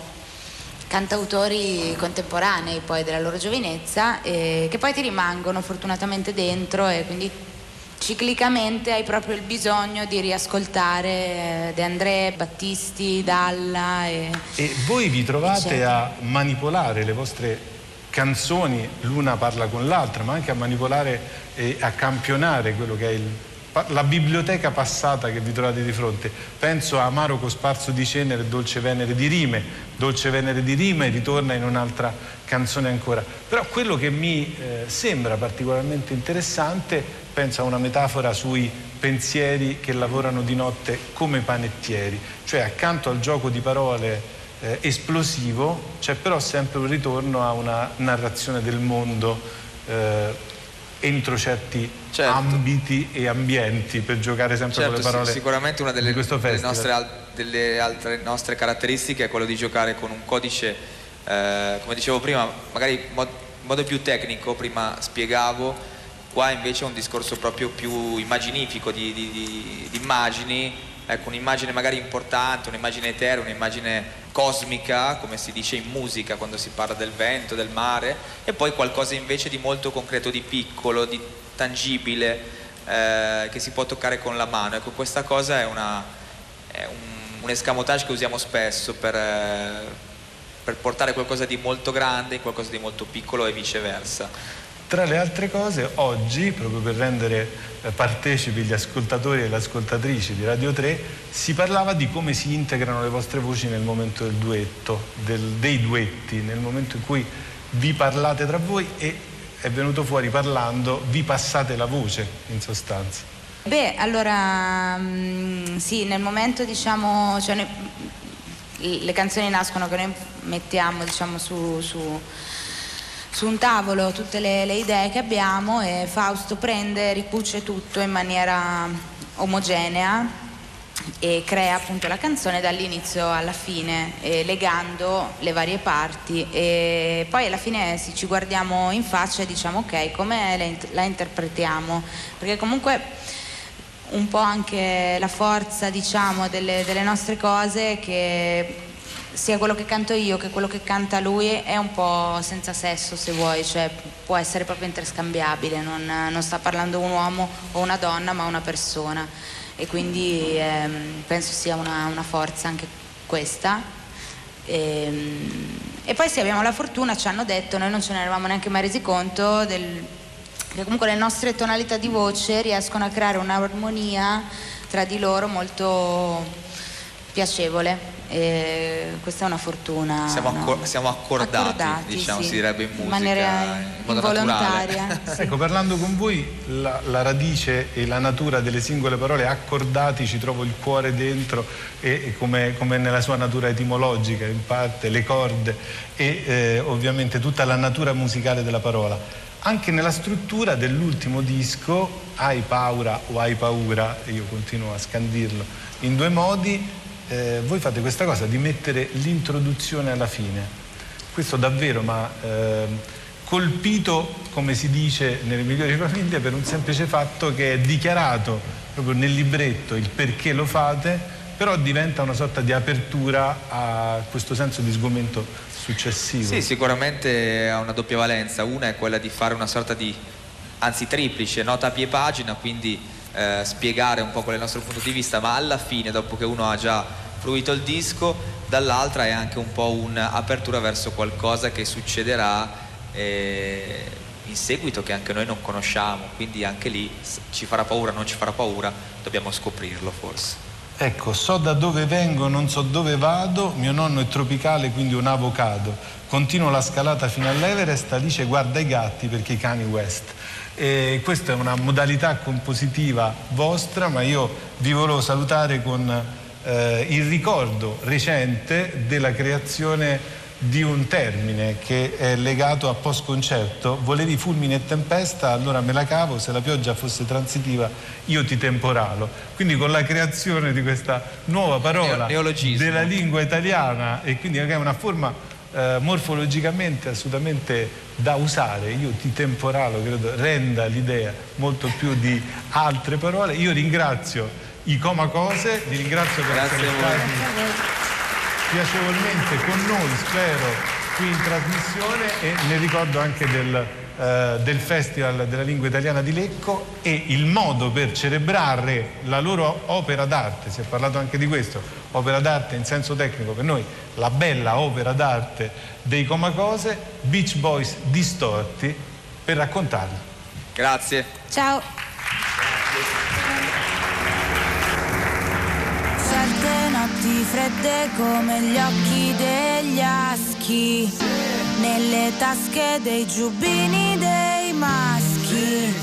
cantautori contemporanei poi della loro giovinezza e che poi ti rimangono fortunatamente dentro e quindi ciclicamente hai proprio il bisogno di riascoltare eh, De André, Battisti, Dalla e, E voi vi trovate Eccetera. a manipolare le vostre canzoni, l'una parla con l'altra, ma anche a manipolare e a campionare quello che è il- la biblioteca passata che vi trovate di fronte. Penso a Amaro cosparso di cenere e Dolce Venere di rime, Dolce Venere di rime ritorna in un'altra canzone ancora. Però quello che mi eh, sembra particolarmente interessante, penso a una metafora sui pensieri che lavorano di notte come panettieri, cioè accanto al gioco di parole eh, esplosivo c'è però sempre un ritorno a una narrazione del mondo eh, entro certi Certo. ambiti e ambienti per giocare sempre Certo, con le sì, parole sicuramente una delle, delle nostre, delle altre nostre caratteristiche è quello di giocare con un codice, eh, come dicevo prima, magari in mod- in modo più tecnico, prima spiegavo, qua invece è un discorso proprio più immaginifico, di, di- di- di immagini, ecco un'immagine magari importante, un'immagine eterea, un'immagine cosmica, come si dice in musica quando si parla del vento, del mare, e poi qualcosa invece di molto concreto, di piccolo, di tangibile, eh, che si può toccare con la mano. Ecco, questa cosa è, una, è un, un escamotage che usiamo spesso per, eh, per portare qualcosa di molto grande in qualcosa di molto piccolo e viceversa. Tra le altre cose, oggi, proprio per rendere eh, partecipi gli ascoltatori e le ascoltatrici di Radio 3, si parlava di come si integrano le vostre voci nel momento del duetto, del- dei duetti, nel momento in cui vi parlate tra voi e è venuto fuori parlando, vi passate la voce, in sostanza. Beh, allora mm, sì, nel momento diciamo, cioè, le canzoni nascono che noi mettiamo diciamo, su, su- su un tavolo tutte le, le idee che abbiamo e Fausto prende, ricuce tutto in maniera omogenea e crea appunto la canzone dall'inizio alla fine, eh, legando le varie parti e poi alla fine sì, ci guardiamo in faccia e diciamo ok, come la, la interpretiamo? Perché comunque un po' anche la forza diciamo delle, delle nostre cose che sia quello che canto io che quello che canta lui è un po' senza sesso se vuoi, cioè può essere proprio interscambiabile, non, non sta parlando un uomo o una donna ma una persona e quindi ehm, penso sia una, una forza anche questa. Ehm, E, poi sì, abbiamo la fortuna, ci hanno detto, noi non ce ne eravamo neanche mai resi conto, del- che comunque le nostre tonalità di voce riescono a creare un'armonia tra di loro molto piacevole. E questa è una fortuna. Siamo, no? accor- siamo accordati, Accordati, diciamo, sì. si direbbe in In musica, maniera in modo involontaria, naturale. sì. Ecco, parlando con voi, la, la radice e la natura delle singole parole accordati ci trovo il cuore dentro e, e come, come nella sua natura etimologica in parte, le corde e eh, ovviamente tutta la natura musicale della parola. Anche nella struttura dell'ultimo disco, Hai paura o hai paura, io continuo a scandirlo in due modi, eh, voi fate questa cosa di mettere l'introduzione alla fine. Questo davvero mi ha eh, colpito, come si dice nelle migliori famiglie, per un semplice fatto che è dichiarato proprio nel libretto il perché lo fate, però diventa una sorta di apertura a questo senso di sgomento successivo. Sì, sicuramente ha una doppia valenza. Una è quella di fare una sorta di, anzi triplice, nota a pie pagina, quindi eh, spiegare un po' qual è il nostro punto di vista, ma alla fine, dopo che uno ha già fruito il disco, dall'altra è anche un po' un'apertura verso qualcosa che succederà eh, in seguito che anche noi non conosciamo, quindi anche lì ci farà paura, non ci farà paura, dobbiamo scoprirlo forse. Ecco, so da dove vengo, non so dove vado, mio nonno è tropicale, quindi un avocado. Continuo la scalata fino all'Everest, Alice guarda i gatti perché i cani West. E questa è una modalità compositiva vostra, ma io vi volevo salutare con eh, il ricordo recente della creazione di un termine che è legato a post concerto. Volevi fulmine e tempesta, allora me la cavo, se la pioggia fosse transitiva io ti temporalo. Quindi con la creazione di questa nuova parola della lingua italiana e quindi è una forma eh, morfologicamente assolutamente da usare, io ti temporalo, credo renda l'idea molto più di altre parole. Io ringrazio i Coma Cose, vi ringrazio per Grazie essere stati piacevolmente con noi, spero, qui in trasmissione e ne ricordo anche del, eh, del Festival della Lingua Italiana di Lecco e il modo per celebrare la loro opera d'arte, si è parlato anche di questo, opera d'arte in senso tecnico, per noi la bella opera d'arte dei Comacose, Beach Boys distorti, per raccontarli. Grazie. Ciao. Certe notti fredde come gli occhi degli aschi, nelle tasche dei giubbini dei maschi.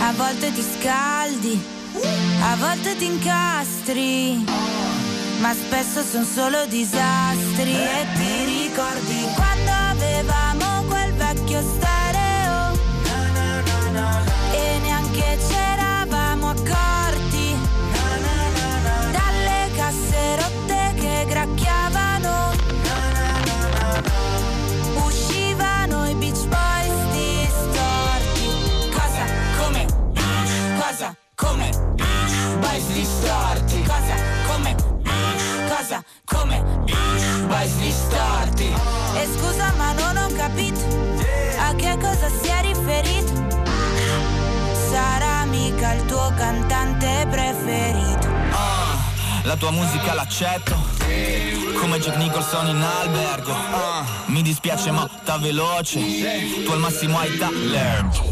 A volte ti scaldi, a volte ti incastri, ma spesso sono solo disastri. E ti ricordi quando avevamo quel vecchio stereo? Come? Boys distorti. Cosa? Come? Cosa? Come? Boys distorti. E scusa ma non ho capito a che cosa si è riferito. Sarà mica il tuo cantante preferito. Ah, la tua musica l'accetto Come Jack Nicholson in albergo. Ah, Mi dispiace ma ta veloce. Tu al massimo hai talent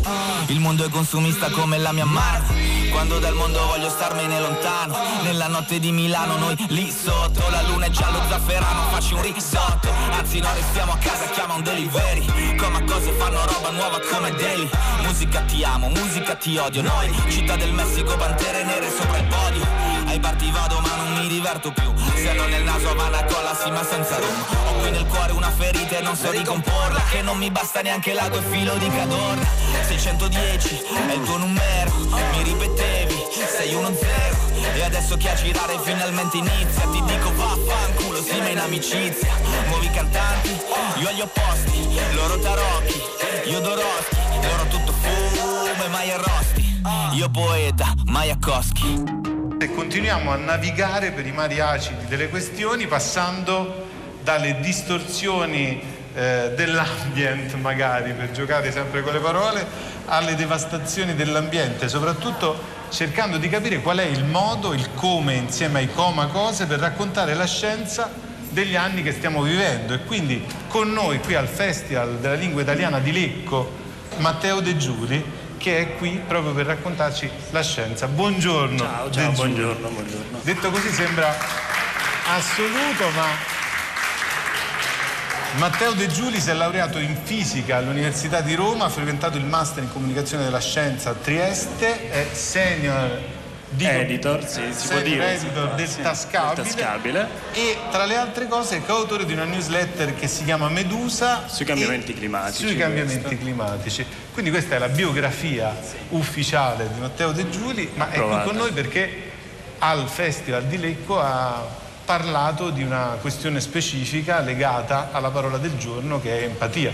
Il mondo è consumista come la mia mano. Quando dal mondo voglio starmene lontano. Nella notte di Milano noi lì sotto. La luna è giallo zafferano facci un risotto. Anzi noi restiamo a casa chiama un delivery. Come cose fanno roba nuova come Daily Musica ti amo, musica ti odio. Noi città del Messico, pantere nere sopra il podio Ai parti vado ma non mi diverto più. Se non nel naso Havana cola sì ma senza rum. Ho qui nel cuore una ferita e non so ricomporla Che non mi basta neanche l'ago e filo di cadorna. 610 è il tuo numero Mi ripetevi sei uno zero. E adesso che a girare finalmente inizia Ti dico vaffanculo sì ma in amicizia Nuovi cantanti, io agli opposti Loro tarocchi, io Doroschi Loro tutto fumo e mai arrosti. Io poeta, mai accoschi E continuiamo a navigare per i mari acidi delle questioni passando dalle distorsioni eh, dell'ambient magari per giocare sempre con le parole alle devastazioni dell'ambiente soprattutto cercando di capire qual è il modo, il come insieme ai coma cose per raccontare la scienza degli anni che stiamo vivendo. E quindi con noi qui al Festival della Lingua Italiana di Lecco Matteo De Giuri che è qui proprio per raccontarci la scienza. Buongiorno. Ciao, ciao, buongiorno, buongiorno. Detto così sembra assoluto, ma Matteo De Giuli si è laureato in fisica all'Università di Roma, ha frequentato il master in comunicazione della scienza a Trieste, è senior Editor, sì, si può dire, editor sì, del sì, Tascabile, del Tascabile. e tra le altre cose è coautore di una newsletter che si chiama Medusa Sui cambiamenti climatici, Sui cambiamenti questo. climatici. Quindi questa è la biografia ufficiale di Matteo De Giuli, ma è qui con noi perché al Festival di Lecco ha parlato di una questione specifica legata alla parola del giorno che è empatia.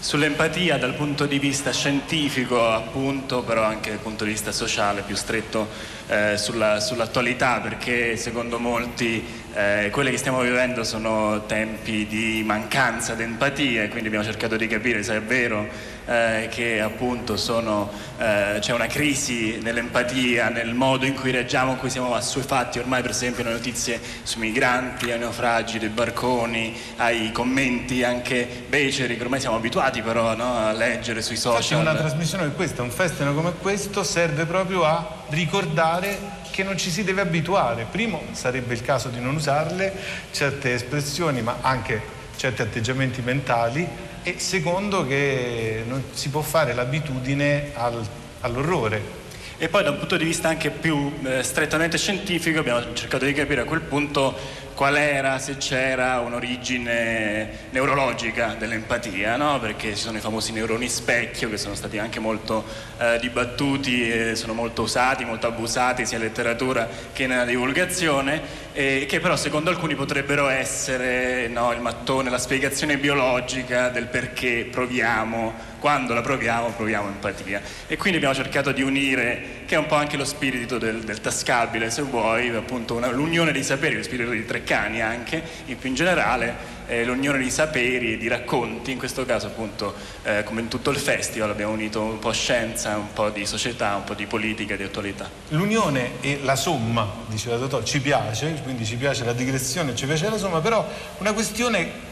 Sull'empatia dal punto di vista scientifico appunto, però anche dal punto di vista sociale più stretto eh, sulla, sull'attualità perché secondo molti eh, quelle che stiamo vivendo sono tempi di mancanza di empatia e quindi abbiamo cercato di capire se è vero eh, che appunto sono, eh, c'è una crisi nell'empatia, nel modo in cui reagiamo, in cui siamo assuefatti ormai per esempio alle notizie sui migranti, ai naufragi dei barconi, ai commenti anche beceri che ormai siamo abituati però no, a leggere sui social. Infatti una trasmissione come questa, un festival come questo serve proprio a ricordare che non ci si deve abituare. Primo sarebbe il caso di non usarle, certe espressioni, ma anche certi atteggiamenti mentali e secondo che non si può fare l'abitudine al, all'orrore. E poi da un punto di vista anche più eh, strettamente scientifico abbiamo cercato di capire a quel punto qual era, se c'era un'origine neurologica dell'empatia, no? perché ci sono i famosi neuroni specchio che sono stati anche molto eh, dibattuti, sono molto usati, molto abusati sia in letteratura che nella divulgazione, e che però secondo alcuni potrebbero essere no, il mattone, la spiegazione biologica del perché proviamo quando la proviamo proviamo empatia e quindi abbiamo cercato di unire che è un po' anche lo spirito del, del tascabile se vuoi appunto una, l'unione dei saperi lo spirito di Treccani anche in più in generale eh, l'unione di saperi e di racconti in questo caso appunto eh, come in tutto il festival abbiamo unito un po' scienza un po' di società un po' di politica di attualità. L'unione e la somma diceva Totò ci piace quindi ci piace la digressione ci piace la somma però una questione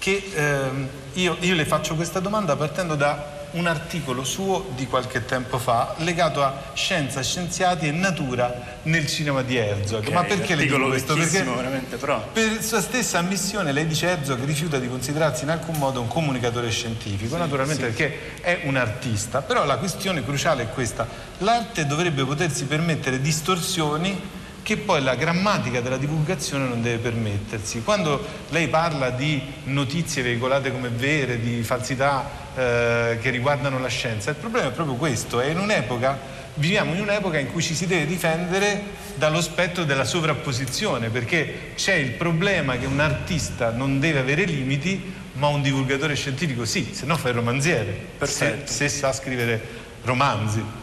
che ehm, io, io, le faccio questa domanda partendo da un articolo suo di qualche tempo fa legato a scienza, scienziati e natura nel cinema di Herzog. Okay, Ma perché le dico questo? Perché per sua stessa ammissione lei dice Herzog rifiuta di considerarsi in alcun modo un comunicatore scientifico, sì, naturalmente sì. perché è un artista, però la questione cruciale è questa, l'arte dovrebbe potersi permettere distorsioni che poi la grammatica della divulgazione non deve permettersi. Quando lei parla di notizie veicolate come vere, di falsità eh, che riguardano la scienza, il problema è proprio questo, è in un'epoca, viviamo in un'epoca in cui ci si deve difendere dallo spettro della sovrapposizione, perché c'è il problema che un artista non deve avere limiti, ma un divulgatore scientifico sì, se no fa il romanziere, se, se sa scrivere romanzi.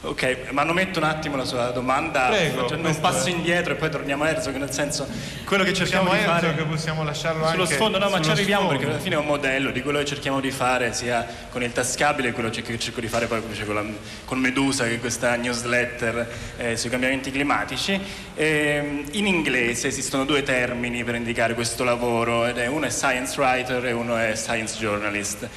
Ok, ma metto un attimo la sua domanda, Prego, facendo un passo è... indietro e poi torniamo a Herzog, nel senso quello che cerchiamo Siamo di fare che possiamo lasciarlo sullo sfondo, no, ma ci arriviamo sfondo. perché alla fine è un modello di quello che cerchiamo di fare sia con il tascabile, quello che cerco di fare poi con, la, con Medusa, che è questa newsletter eh, sui cambiamenti climatici. E, in inglese esistono due termini per indicare questo lavoro, ed è uno è science writer e uno è science journalist.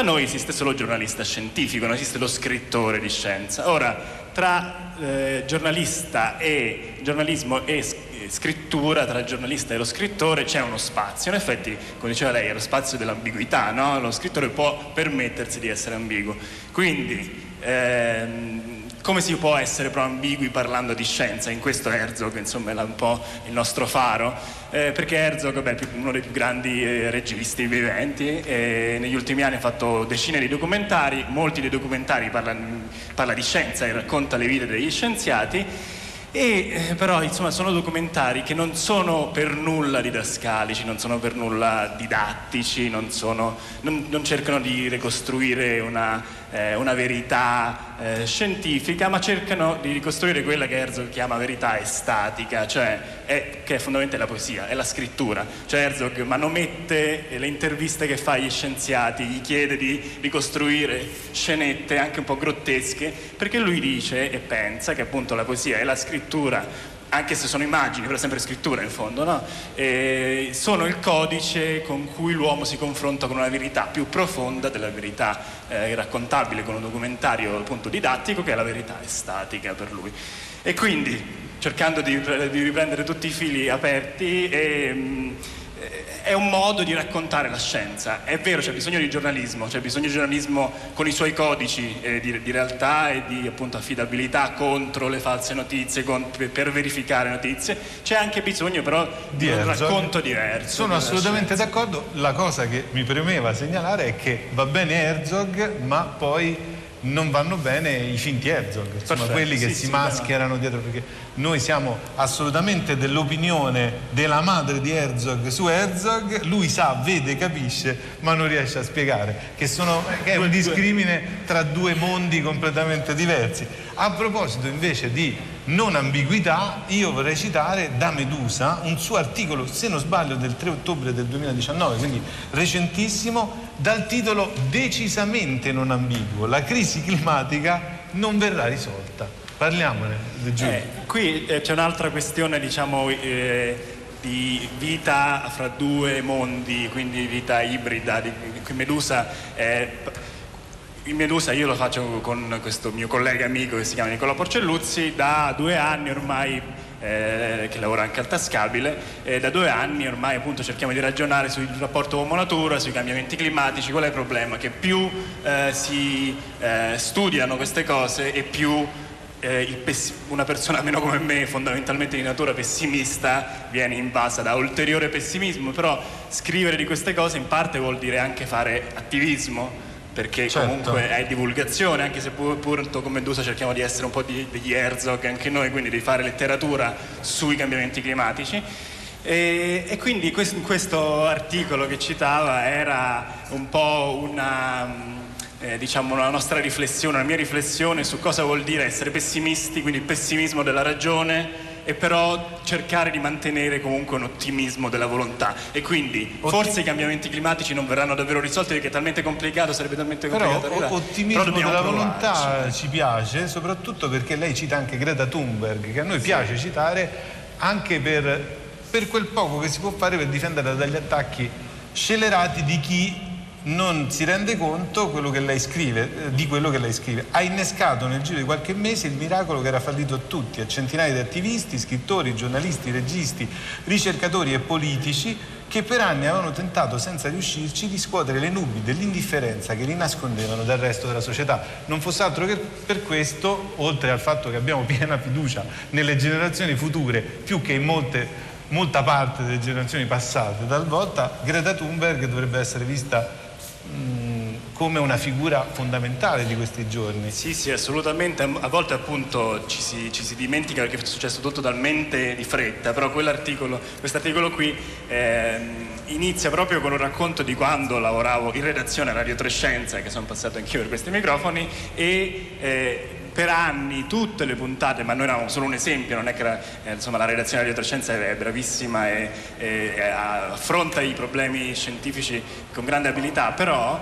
Da noi esiste solo il giornalista scientifico, non esiste lo scrittore di scienza. Ora, tra eh, giornalista e giornalismo e scrittura, tra il giornalista e lo scrittore c'è uno spazio. In effetti, come diceva lei, è lo spazio dell'ambiguità, no? Lo scrittore può permettersi di essere ambiguo. Quindi, ehm, come si può essere però ambigui parlando di scienza? In questo Herzog insomma è un po' il nostro faro, eh, perché Herzog è uno dei più grandi eh, registi viventi e negli ultimi anni ha fatto decine di documentari, molti dei documentari parlano parla di scienza e racconta le vite degli scienziati e eh, però insomma sono documentari che non sono per nulla didascalici, non sono per nulla didattici, non, sono, non, non cercano di ricostruire una, eh, una verità eh, scientifica, ma cercano di ricostruire quella che Herzog chiama verità estatica, cioè è, che è fondamentalmente la poesia, è la scrittura. Cioè Herzog manomette le interviste che fa agli scienziati, gli chiede di ricostruire scenette anche un po' grottesche, perché lui dice e pensa che appunto la poesia è la scrittura anche se sono immagini, però sempre scrittura in fondo, no? sono il codice con cui l'uomo si confronta con una verità più profonda della verità eh, raccontabile con un documentario appunto didattico che è la verità estatica per lui. E quindi, cercando di, di riprendere tutti i fili aperti, e, mh, è un modo di raccontare la scienza. È vero, c'è bisogno di giornalismo, c'è bisogno di giornalismo con i suoi codici eh, di, di, realtà e di appunto, affidabilità contro le false notizie, con, per verificare notizie. C'è anche bisogno però di, un racconto diverso. Sono assolutamente scienza. d'accordo. La cosa che mi premeva segnalare è che va bene Herzog, ma poi non vanno bene i finti Herzog, insomma Perfetto, quelli che sì, si sì, mascherano dietro, perché noi siamo assolutamente dell'opinione della madre di Herzog su Herzog, lui sa, vede, capisce, ma non riesce a spiegare, che, sono, che è un discrimine tra due mondi completamente diversi. A proposito invece di non ambiguità, io vorrei citare da Medusa un suo articolo, se non sbaglio, del 3 ottobre del 2019, quindi recentissimo, dal titolo Decisamente non ambiguo, la crisi climatica non verrà risolta. Parliamone, Giulio. Eh, qui eh, c'è un'altra questione, diciamo, eh, di vita fra due mondi, quindi vita ibrida. Medusa è in Medusa io lo faccio con questo mio collega amico che si chiama Nicola Porcelluzzi da due anni ormai eh, che lavora anche al Tascabile e da due anni ormai appunto cerchiamo di ragionare sul rapporto uomo-natura, sui cambiamenti climatici, qual è il problema? Che più eh, si eh, studiano queste cose e più eh, pessi- una persona meno come me, fondamentalmente di natura pessimista, viene invasa da ulteriore pessimismo, però scrivere di queste cose in parte vuol dire anche fare attivismo perché Certo. comunque è divulgazione, anche se pur, pur come Medusa cerchiamo di essere un po' di- degli Herzog anche noi, quindi di fare letteratura sui cambiamenti climatici. E, e quindi quest- questo articolo che citava era un po' una, mm, eh, diciamo una nostra riflessione, una mia riflessione su cosa vuol dire essere pessimisti, quindi il pessimismo della ragione e però cercare di mantenere comunque un ottimismo della volontà e quindi forse i cambiamenti climatici non verranno davvero risolti perché è talmente complicato, sarebbe talmente Però complicato o- arrivare. ottimismo Però della provarci. volontà ci piace, soprattutto perché lei cita anche Greta Thunberg, che a noi piace citare anche per, per quel poco che si può fare per difendere dagli attacchi scelerati di chi non si rende conto quello scrive, eh, di quello che lei scrive. Ha innescato nel giro di qualche mese il miracolo che era fallito a tutti, a centinaia di attivisti, scrittori, giornalisti, registi, ricercatori e politici che per anni avevano tentato senza riuscirci di scuotere le nubi dell'indifferenza che li nascondevano dal resto della società. Non fosse altro che per questo, oltre al fatto che abbiamo piena fiducia nelle generazioni future, più che in molte, molta parte delle generazioni passate, talvolta Greta Thunberg dovrebbe essere vista come una figura fondamentale di questi giorni. Sì, sì, assolutamente. A volte appunto ci si, ci si dimentica perché è successo tutto talmente di fretta, però quell'articolo, quest'articolo qui ehm, inizia proprio con un racconto di quando lavoravo in redazione a Radio Trescenza, che sono passato anch'io per questi microfoni, e eh, per anni tutte le puntate, ma noi eravamo solo un esempio, non è che era, eh, insomma, la redazione di Radio Trescenza è bravissima e, e- affronta i problemi scientifici con grande abilità, però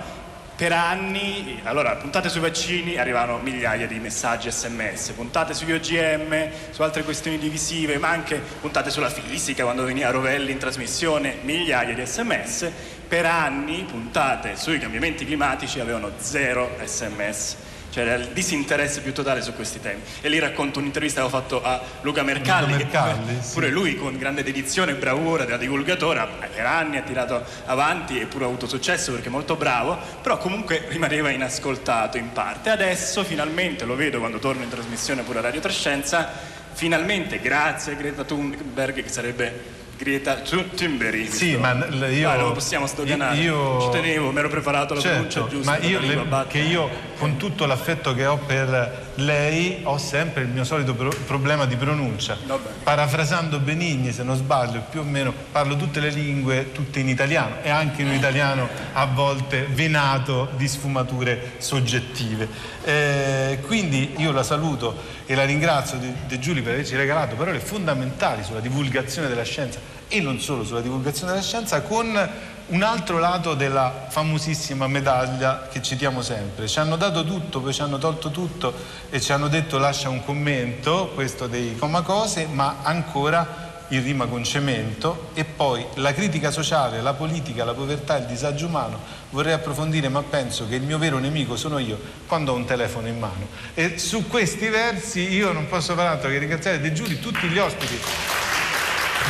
per anni, allora, puntate sui vaccini arrivavano migliaia di messaggi sms, puntate sugli OGM, su altre questioni divisive, ma anche puntate sulla fisica, quando veniva Rovelli in trasmissione, migliaia di sms. Per anni, puntate sui cambiamenti climatici avevano zero sms. Cioè era il disinteresse più totale su questi temi. E lì racconto un'intervista che avevo fatto a Luca Mercalli, Luca che pure- Mercalli, sì. pure lui con grande dedizione e bravura da divulgatore per anni ha tirato avanti e pure ha avuto successo perché è molto bravo, però comunque rimaneva inascoltato in parte. Adesso finalmente lo vedo quando torno in trasmissione pure a Radio Trescenza, finalmente grazie a Greta Thunberg che sarebbe Greta Thunberg. Sì, ma io- Dai, non lo possiamo stoganare. io- Ci tenevo, mi ero preparato la pronuncia Certo, giusta. ma io, le- che io con tutto l'affetto che ho per lei ho sempre il mio solito pro- problema di pronuncia. Parafrasando Benigni, se non sbaglio, più o meno parlo tutte le lingue, tutte in italiano e anche in un italiano a volte venato di sfumature soggettive. Eh, quindi io la saluto e la ringrazio di, De Giulio per averci regalato parole fondamentali sulla divulgazione della scienza e non solo sulla divulgazione della scienza con un altro lato della famosissima medaglia che citiamo sempre. Ci hanno dato tutto, poi ci hanno tolto tutto e ci hanno detto lascia un commento, questo dei comacose, ma ancora in rima con cemento. E poi la critica sociale, la politica, la povertà, il disagio umano. Vorrei approfondire ma penso che il mio vero nemico sono io quando ho un telefono in mano. E su questi versi io non posso fare altro che ringraziare De Giuli tutti gli ospiti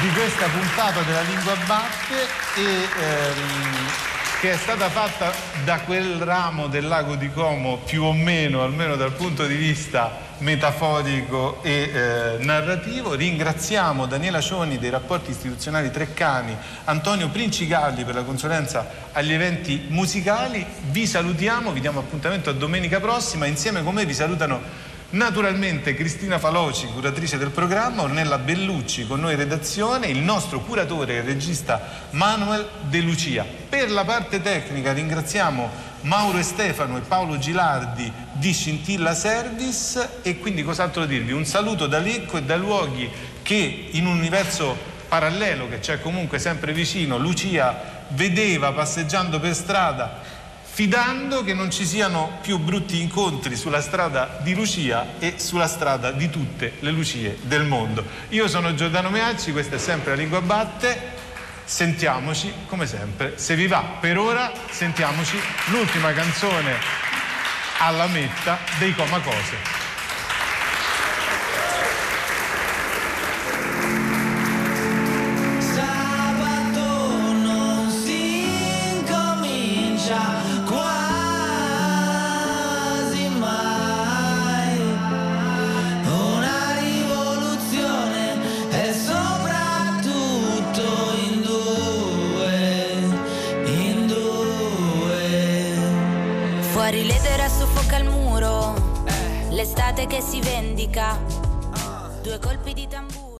di questa puntata della Lingua Batte e ehm, che è stata fatta da quel ramo del lago di Como più o meno, almeno dal punto di vista metaforico e eh, narrativo. Ringraziamo Daniela Cioni dei rapporti istituzionali Treccani, Antonio Princigalli per la consulenza agli eventi musicali. Vi salutiamo, vi diamo appuntamento a domenica prossima. Insieme con me vi salutano Naturalmente Cristina Faloci, curatrice del programma, Ornella Bellucci con noi in redazione, il nostro curatore e regista Manuel De Lucia. Per la parte tecnica ringraziamo Mauro e Stefano e Paolo Gilardi di Scintilla Service e quindi cos'altro dirvi? Un saluto da Lecco e da luoghi che in un universo parallelo che c'è comunque sempre vicino, Lucia vedeva passeggiando per strada fidando che non ci siano più brutti incontri sulla strada di Lucia e sulla strada di tutte le Lucie del mondo. Io sono Giordano Meacci, questa è sempre la Lingua Batte, sentiamoci come sempre, se vi va. Per ora sentiamoci l'ultima canzone alla metta dei Comacose. l'estate